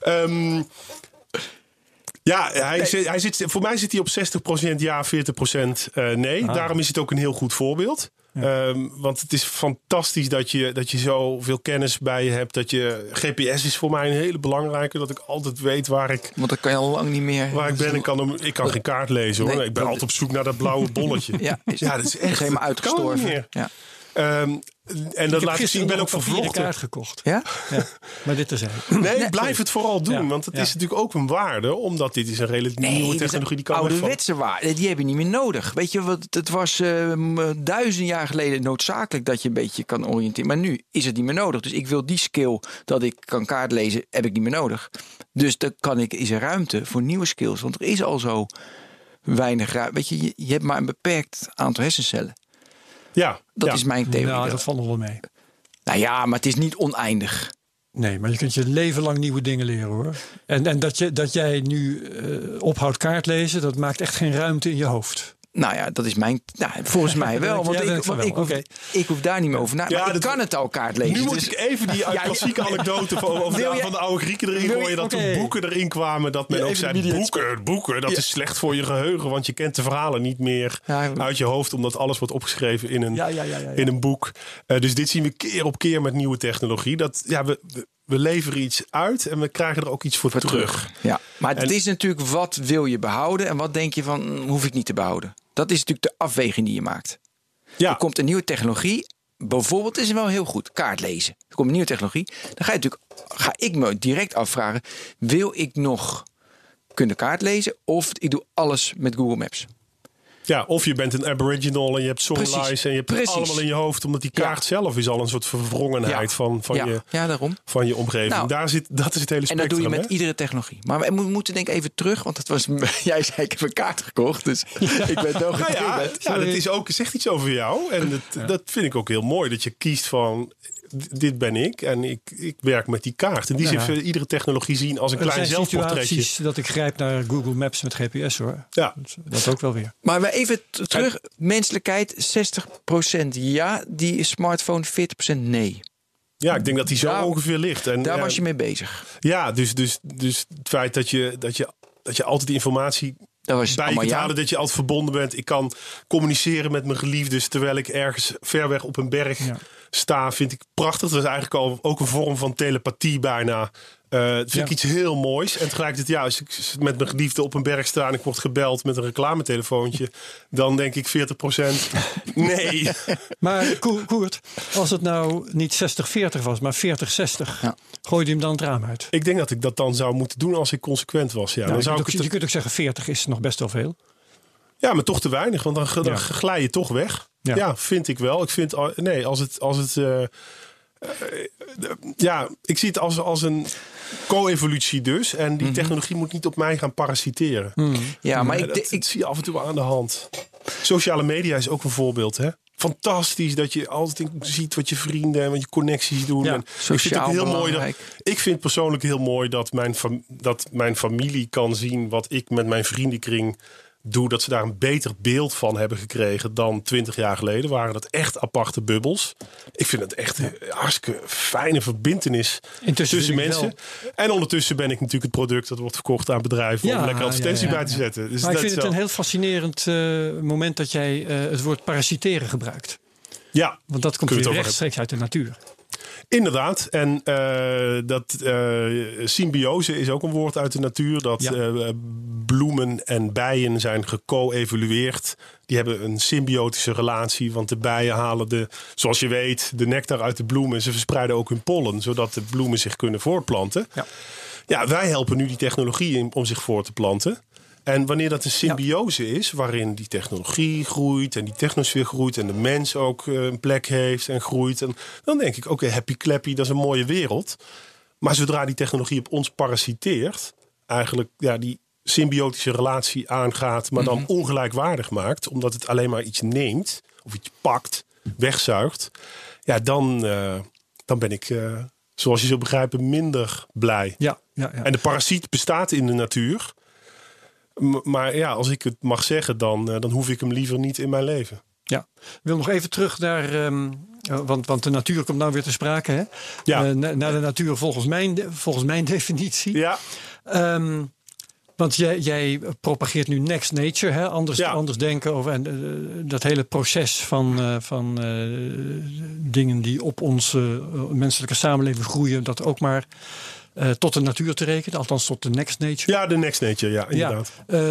Ehm, ja, hij, zit, hij zit, voor mij zit hij op 60% ja, 40% eh, nee. Daarom is het ook een heel goed voorbeeld. Ehm, want het is fantastisch dat je, dat je zoveel kennis bij je hebt. Dat je, GPS is voor mij een hele belangrijke. Dat ik altijd weet waar ik, Want dan kan je al lang niet meer. waar ik ben. Ik kan, hem, ik kan geen kaart lezen hoor. Nee, ik ben dat- altijd op zoek naar dat blauwe bolletje. Ja, is, Ja, dat is echt helemaal dat kan niet uitgestorven. meer. Ja. Ehm, en dat laat ik zien, ik ben ook vervlochten. kaart gekocht. ja? Ja. Maar dit terzijde. Nee, blijf het vooral doen. Ja, Want het ja. is natuurlijk ook een waarde. Omdat dit is een relatief nieuwe technologie. Die zijn kan ouderwetse waarden. Die heb je niet meer nodig. Weet je, wat, het was eh, m- duizend jaar geleden noodzakelijk dat je een beetje kan oriënteren. Maar nu is het niet meer nodig. Dus ik wil die skill dat ik kan kaart lezen, heb ik niet meer nodig. Dus dan kan ik, is er ruimte voor nieuwe skills. Want er is al zo weinig ruimte. Weet je, je, je hebt maar een beperkt aantal hersencellen. Ja, Dat ja. is mijn theorie. Nou, Nou, dat valt nog wel mee. ja, maar het is niet oneindig. Nee, maar je kunt je leven lang nieuwe dingen leren hoor. En, en dat, je, dat jij nu eh, ophoudt kaart lezen, dat maakt echt geen ruimte in je hoofd. Nou ja, dat is mijn. Nou, volgens mij wel. Want Jij ik, want ik, wel, hoef, oké. ik hoef daar niet meer over na. Ja, maar ik dat- kan het al kaart lezen. Nu moet dus- ik even die Ja, ja. klassieke anekdote van, over de, je- van de oude Grieken erin gooien. Dat er boeken erin kwamen. Dat men Ja, ook zei, boeken, boeken, dat Ja. is slecht voor je geheugen. Want je kent de verhalen niet meer Ja, uit je hoofd. Omdat alles wordt opgeschreven in een, Ja, ja, ja, ja, ja. In een boek. Eh, dus dit zien we keer op keer met nieuwe technologie. Dat, ja, we, we- we leveren iets uit en we krijgen er ook iets voor, voor terug. terug. Ja, maar het is natuurlijk wat wil je behouden en wat denk je van hm, hoef ik niet te behouden. Dat is natuurlijk de afweging die je maakt. Ja, Er komt een nieuwe technologie. Bijvoorbeeld is het wel heel goed kaart lezen. Er komt een nieuwe technologie. Dan ga je natuurlijk ga ik me direct afvragen: wil ik nog kunnen kaart lezen of ik doe alles met Google Maps? Ja, of je bent een aboriginal en je hebt Precies, songlines en je hebt het allemaal in je hoofd. Omdat die Ja. kaart zelf is al een soort verwrongenheid van, van, ja, je, ja, daarom. van je omgeving. Nou, Daar zit, dat is het hele En spectrum. dat doe je met hè? iedere technologie. Maar we mo- moeten denk ik even terug, want het was, jij zei ik heb een kaart gekocht, dus ik ben wel Nou ja, dat is ook, zegt iets over jou. En dat, dat vind ik ook heel mooi. Dat je kiest van, dit ben ik en ik, ik werk met die kaart. En die Ja. zin iedere technologie zien als een Er klein zelfportretje. dat ik grijp naar Google Maps met GPS hoor. Ja. Dat ook wel weer. Maar we even terug. Menselijkheid 60% ja, die smartphone 40% nee. ja, ik denk dat die zo Daar- ongeveer ligt. En, Daar was je mee bezig. Ja, dus, dus, dus het feit dat je, dat je, dat je altijd die informatie Daar was het bij je halen. Dat je altijd verbonden bent. Ik kan communiceren met mijn geliefdes terwijl ik ergens ver weg op een berg Ja. sta. Vind ik prachtig. Dat is eigenlijk al ook een vorm van telepathie bijna. Eh dat vind Ja. ik iets heel moois. En tegelijkertijd, ja, als ik met mijn geliefde op een berg sta en ik word gebeld met een reclametelefoontje, dan denk ik 40% nee. Maar Ko- Koert, als het nou niet 60-40 was, maar 40-60, Ja. gooi je hem dan het raam uit. ik denk dat ik dat dan zou moeten doen als ik consequent was. Ja, Nou, dan je, zou kunt ik ook, het je kunt ook zeggen 40 is nog best wel veel. Ja, maar toch te weinig, want dan, dan Ja. glij je toch weg. Ja. Ja. vind ik wel. Ik vind, nee, als het, als het eh, ja, ik zie het als, als een co-evolutie dus. En die technologie moet niet op mij gaan parasiteren. Ja, maar ik, dat, ik, dat zie je af en toe aan de hand. Sociale media is ook een voorbeeld, hè? Fantastisch dat je altijd in- ziet wat je vrienden en wat je connecties doen. Ja, en ik vind het heel mooi dat, ik vind persoonlijk heel mooi dat mijn, fam- dat mijn familie kan zien wat ik met mijn vriendenkring doe. Dat ze daar een beter beeld van hebben gekregen dan twintig jaar geleden. Waren dat echt aparte bubbels. Ik vind het echt een hartstikke fijne verbindenis Intussen tussen mensen. En ondertussen ben ik natuurlijk het product dat wordt verkocht aan bedrijven Ja, om lekker advertentie ja, ja, bij te zetten. Dus maar ik vind het een heel fascinerend eh, moment dat jij eh, het woord parasiteren gebruikt. Ja, Want dat komt weer rechtstreeks uit de natuur. Inderdaad. En eh, dat eh, symbiose is ook een woord uit de natuur. Dat Ja. eh, bloemen en bijen zijn geco-evolueerd. Die hebben een symbiotische relatie. Want de bijen halen de, zoals je weet, de nectar uit de bloemen. Ze verspreiden ook hun pollen, zodat de bloemen zich kunnen voortplanten. Ja. Ja, wij helpen nu die technologie om zich voor te planten. En wanneer dat een symbiose is, waarin die technologie groeit en die technosfeer groeit en de mens ook eh, een plek heeft en groeit, en dan denk ik: oké, happy clappy, dat is een mooie wereld. Maar zodra die technologie op ons parasiteert, eigenlijk ja, die symbiotische relatie aangaat, maar dan ongelijkwaardig maakt, omdat het alleen maar iets neemt of iets pakt, wegzuigt, ja, dan, eh, dan ben ik, eh, zoals je zult begrijpen, minder blij. Ja, ja, ja. En de parasiet bestaat in de natuur. Maar ja, als ik het mag zeggen, dan, eh, dan hoef ik hem liever niet in mijn leven. Ja, ik wil nog even terug naar, ehm, eh, want, want de natuur komt nou weer te sprake. Hè? Ja. Eh, na- naar de natuur volgens mijn, volgens mijn definitie. Ja, Ehm, Want jij, jij propageert nu next nature, hè? Anders, Ja. anders denken over en, dat hele proces van, van dingen die op onze menselijke samenleving groeien, dat ook maar eh, tot de natuur te rekenen, althans tot de next nature. Ja, de next nature, ja, inderdaad. Ja. Eh,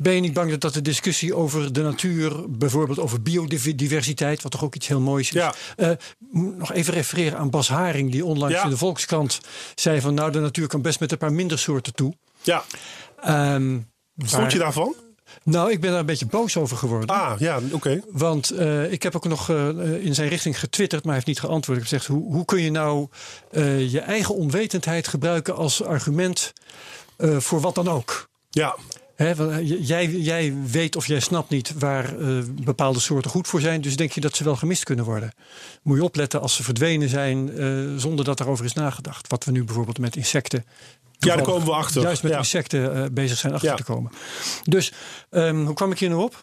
ben je niet bang dat, dat de discussie over de natuur, bijvoorbeeld over biodiversiteit, wat toch ook iets heel moois is. Ja. Eh, moet nog even refereren aan Bas Haring, die onlangs Ja. in de Volkskrant zei van nou de natuur kan best met een paar minder soorten toe. Ja, Ehm, vond je daarvan? Nou, ik ben daar een beetje boos over geworden. Ah, ja, oké. Want eh, ik heb ook nog eh, in zijn richting getwitterd, maar hij heeft niet geantwoord. Ik heb gezegd, hoe, hoe kun je nou eh, je eigen onwetendheid gebruiken als argument voor wat dan ook? Ja, jij, jij weet of jij snapt niet waar bepaalde soorten goed voor zijn. Dus denk je dat ze wel gemist kunnen worden. Moet je opletten als ze verdwenen zijn zonder dat daarover is nagedacht. Wat we nu bijvoorbeeld met insecten. Daar toevallig komen we achter. Juist met Ja. insecten eh, bezig zijn achter Ja. te komen. Dus ehm, hoe kwam ik hier nou op?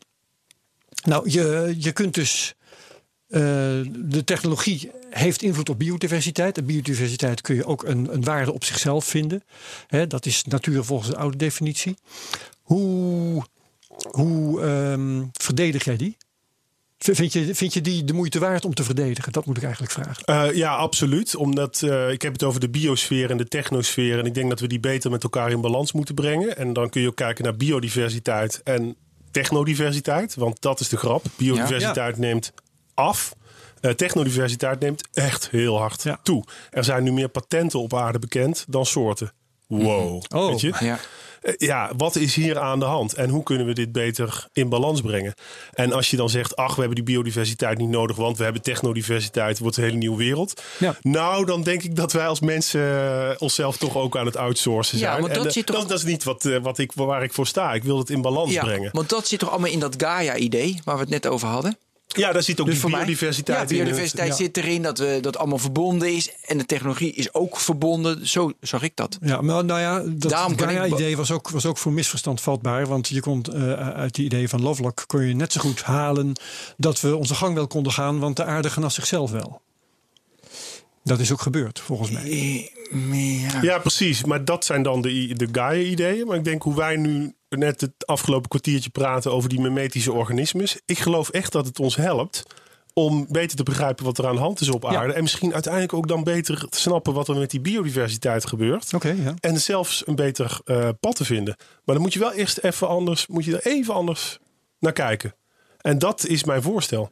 Nou, je, je kunt dus. eh, de technologie heeft invloed op biodiversiteit. En biodiversiteit kun je ook een, een waarde op zichzelf vinden. Hè, dat is natuur volgens de oude definitie. Hoe, hoe ehm, verdedig jij die? Vind je, vind je die de moeite waard om te verdedigen? Dat moet ik eigenlijk vragen. Eh, ja, absoluut. Omdat eh, ik heb het over de biosfeer en de technosfeer. En ik denk dat we die beter met elkaar in balans moeten brengen. En dan kun je ook kijken naar biodiversiteit en technodiversiteit. Want dat is de grap. Biodiversiteit neemt af. Eh, technodiversiteit neemt echt heel hard Ja. toe. Er zijn nu meer patenten op aarde bekend dan soorten. Wow. Oh. Weet je? Ja. Eh, ja, wat is hier aan de hand? En hoe kunnen we dit beter in balans brengen? En als je dan zegt, ach, we hebben die biodiversiteit niet nodig, want we hebben technodiversiteit, het wordt een hele nieuwe wereld. Ja. Nou, dan denk ik dat wij als mensen eh, onszelf toch ook aan het outsourcen Ja, zijn. want dat en, eh, zit toch- dat, dat is niet wat, wat ik, waar ik voor sta. Ik wil het in balans Ja, brengen. want dat zit toch allemaal in dat Gaia-idee waar we het net over hadden? Ja, daar zit ook Dus die mij- biodiversiteit ja, in. biodiversiteit Ja. zit erin dat we dat allemaal verbonden is en de technologie is ook verbonden. Zo zag ik dat. Ja, maar nou ja, dat Daarom kan ik- Gaia-idee was ook, was ook voor misverstand vatbaar. Want je kon eh, uit die idee van Lovelock kon je net zo goed halen dat we onze gang wel konden gaan, want de aarde genas zichzelf wel. Dat is ook gebeurd, volgens mij. Ja. Ja, precies. Maar dat zijn dan de, de Gaia-ideeën. Maar ik denk hoe wij nu net het afgelopen kwartiertje praten over die mimetische organismes. Ik geloof echt dat het ons helpt om beter te begrijpen wat er aan de hand is op Ja. aarde. En misschien uiteindelijk ook dan beter te snappen wat er met die biodiversiteit gebeurt. Oké, ja. En zelfs een beter eh, pad te vinden. Maar dan moet je wel eerst even anders, moet je er even anders naar kijken. En dat is mijn voorstel.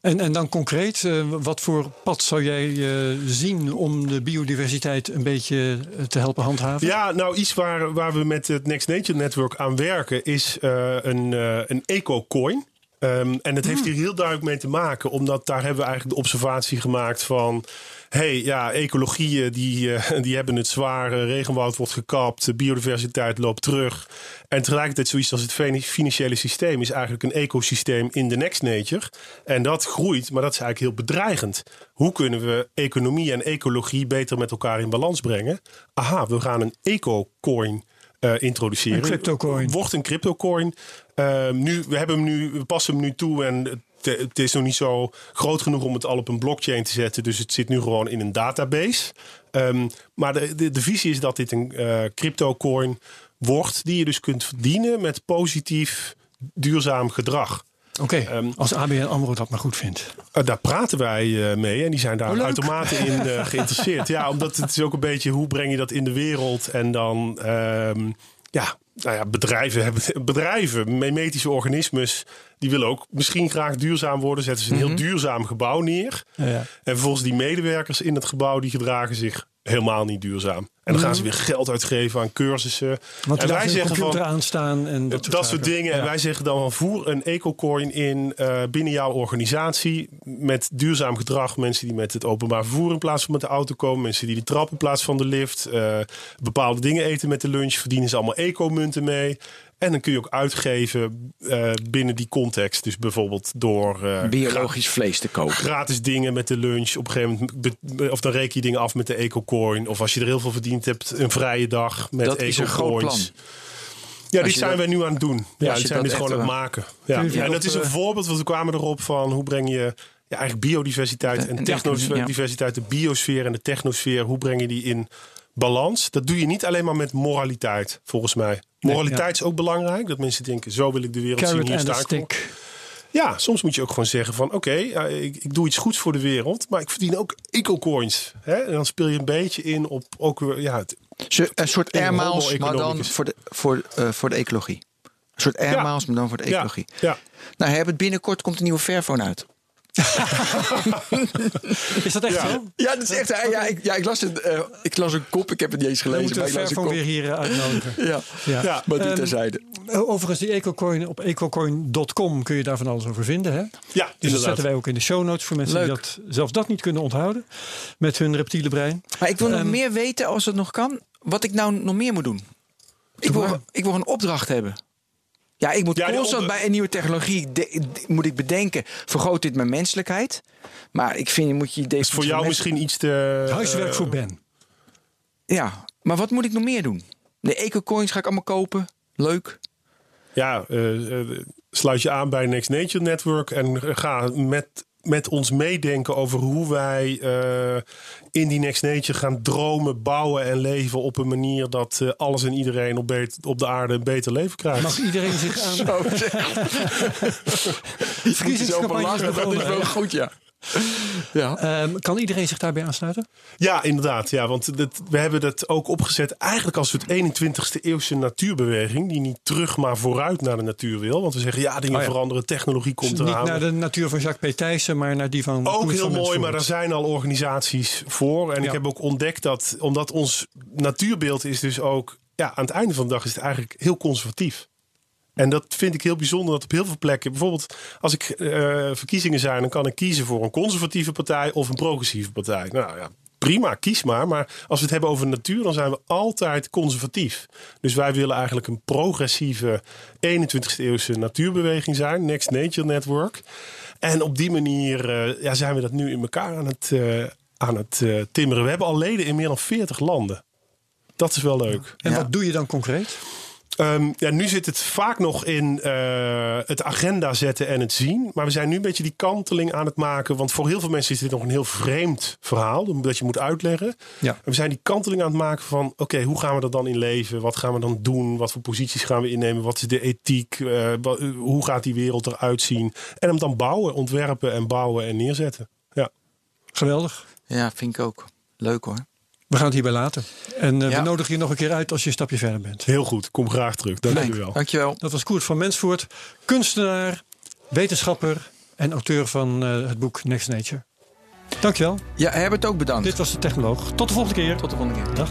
En, en dan concreet, eh, wat voor pad zou jij eh, zien om de biodiversiteit een beetje eh, te helpen handhaven? Ja, nou iets waar, waar we met het Next Nature Network aan werken is een, een eco-coin. Ehm, en het heeft hier heel duidelijk mee te maken, omdat daar hebben we eigenlijk de observatie gemaakt van. hey, ja, ecologieën die, eh, die hebben het zwaar. regenwoud wordt gekapt, biodiversiteit loopt terug. En tegelijkertijd zoiets als het financiële systeem is eigenlijk een ecosysteem in de next nature. En dat groeit, maar dat is eigenlijk heel bedreigend. Hoe kunnen we economie en ecologie beter met elkaar in balans brengen? Aha, we gaan een eco-coin eh, introduceren. Een cryptocoin. Wordt een cryptocoin. Ehm, nu, we, hebben hem nu, we passen hem nu toe en het, het is nog niet zo groot genoeg om het al op een blockchain te zetten. Dus het zit nu gewoon in een database. Ehm, maar de, de, de visie is dat dit een eh cryptocoin wordt die je dus kunt verdienen met positief duurzaam gedrag. Oké, Ehm, als ABN AMRO dat maar goed vindt. Uh, daar praten wij eh, mee en die zijn daar Oh, uitermate in eh, geïnteresseerd. Ja, omdat het is ook een beetje hoe breng je dat in de wereld en dan ja, nou ja, bedrijven hebben bedrijven, memetische organismes, die willen ook misschien graag duurzaam worden. Zetten ze een heel duurzaam gebouw neer. Ja, ja. En vervolgens die medewerkers in het gebouw die gedragen zich helemaal niet duurzaam. En dan gaan ze weer geld uitgeven aan cursussen. Want en wij zeggen van aanstaan en dat, dat, soort dingen. En wij zeggen dan van voer een ecocoin in eh, binnen jouw organisatie. Met duurzaam gedrag. Mensen die met het openbaar vervoer in plaats van met de auto komen. Mensen die de trap in plaats van de lift. eh, bepaalde dingen eten met de lunch. Verdienen ze allemaal ecomunten mee. En dan kun je ook uitgeven eh, binnen die context. Dus bijvoorbeeld door eh, Biologisch vlees te kopen. gratis dingen met de lunch. Op een gegeven moment, of dan reken je dingen af met de ecocoin. Of als je er heel veel verdiend hebt, een vrije dag met Dat is een groot ecocoins. plan. Ja, die zijn dat- wij nu aan het doen. Ja, die zijn dit gewoon aan het eh, maken. Ja. Je en dat is een voorbeeld, want we kwamen erop van hoe breng je ja, eigenlijk biodiversiteit En- en en technodiversiteit, de biosfeer en de technosfeer, hoe breng je die in balans. Dat doe je niet alleen maar met moraliteit, volgens mij. Moraliteit is ook belangrijk. Dat mensen denken, zo wil ik de wereld zien. Carrot Hier sta ik. Ja, soms moet je ook gewoon zeggen van... oké, ja, ik, ik doe iets goeds voor de wereld... maar ik verdien ook eco-coins. Hè? En dan speel je een beetje in op ook weer... Ja, het- Zo- Een soort In air homo miles, maar dan voor de, voor, eh, voor de ecologie. Een soort air Ja. miles, maar dan voor de ja, ecologie. ja. Nou, hebben binnenkort komt een nieuwe Fairphone uit. Is dat echt Ja. zo? Ja, dat is echt. Ja, ik, ja, ik, las het, eh, ik las een kop, ik heb het niet eens We gelezen. moeten maar ik een Fairphone kop. weer hier eh, uitnodigen. Ja, Ja. Ja. maar dit Ehm, terzijde. Overigens, die EcoCoin op ecocoin.com kun je daar van alles over vinden. Hè? ja Dus dat zetten wij ook in de show notes voor mensen die dat, zelfs dat niet kunnen onthouden. Met hun reptiele brein. Maar ik wil nog Ehm, meer weten, als het nog kan, wat ik nou nog meer moet doen. Ik wil, ik wil een opdracht hebben. Ja, ik moet Ja, constant bij een nieuwe technologie de- de- moet ik bedenken, vergroot dit mijn menselijkheid? Maar ik vind, moet je deze is voor jou misschien iets te... Huiswerk voor Ben. Ja, maar wat moet ik nog meer doen? De eco-coins ga ik allemaal kopen. Leuk. Ja, eh, eh, sluit je aan bij Next Nature Network en ga met, met ons meedenken over hoe wij eh, in die Next Nature gaan dromen, bouwen en leven op een manier dat eh, alles en iedereen op, op de aarde een beter leven krijgt. Mag iedereen zich aan... Zo, Verkiezingscampagne is dat is wel goed, ja. Ja. Ehm, kan iedereen zich daarbij aansluiten? Ja, inderdaad. Ja, want we hebben dat ook opgezet eigenlijk als een soort 21ste eeuwse natuurbeweging. Die niet terug, maar vooruit naar de natuur wil. Want we zeggen ja, dingen Oh ja. veranderen, technologie komt Dus niet eraan. naar de natuur van Jacques P. Thijssen, maar naar die van Ook heel van mooi, maar daar zijn al organisaties voor. En Ja. ik heb ook ontdekt dat, omdat ons natuurbeeld is dus ook... Ja, aan het einde van de dag is het eigenlijk heel conservatief. En dat vind ik heel bijzonder dat op heel veel plekken... Bijvoorbeeld als ik eh, verkiezingen zijn... dan kan ik kiezen voor een conservatieve partij of een progressieve partij. Nou ja, prima, kies maar. Maar als we het hebben over natuur, dan zijn we altijd conservatief. Dus wij willen eigenlijk een progressieve 21ste eeuwse natuurbeweging zijn. Next Nature Network. En op die manier eh, ja, zijn we dat nu in elkaar aan het, eh, aan het timmeren. We hebben al leden in meer dan 40 landen. Dat is wel leuk. En Ja. wat doe je dan concreet? Ehm, ja, nu zit het vaak nog in eh, het agenda zetten en het zien. Maar we zijn nu een beetje die kanteling aan het maken. Want voor heel veel mensen is dit nog een heel vreemd verhaal. Dat je moet uitleggen. Ja. En we zijn die kanteling aan het maken van... oké, hoe gaan we er dan in leven? Wat gaan we dan doen? Wat voor posities gaan we innemen? Wat is de ethiek? Eh, eh, hoe gaat die wereld eruit zien? En hem dan bouwen, ontwerpen en bouwen en neerzetten. Ja. Geweldig. ja, vind ik ook. Leuk hoor. We gaan het hierbij laten. En eh, Ja. we nodigen je nog een keer uit als je een stapje verder bent. Heel goed, kom graag terug. Dank u wel. dankjewel. Dat was Koert van Mensvoort, kunstenaar, wetenschapper en auteur van eh, het boek Next Nature. Dankjewel. Ja, Herbert ook bedankt. Dit was de Technoloog. Tot de volgende keer. Tot de volgende keer. Dag.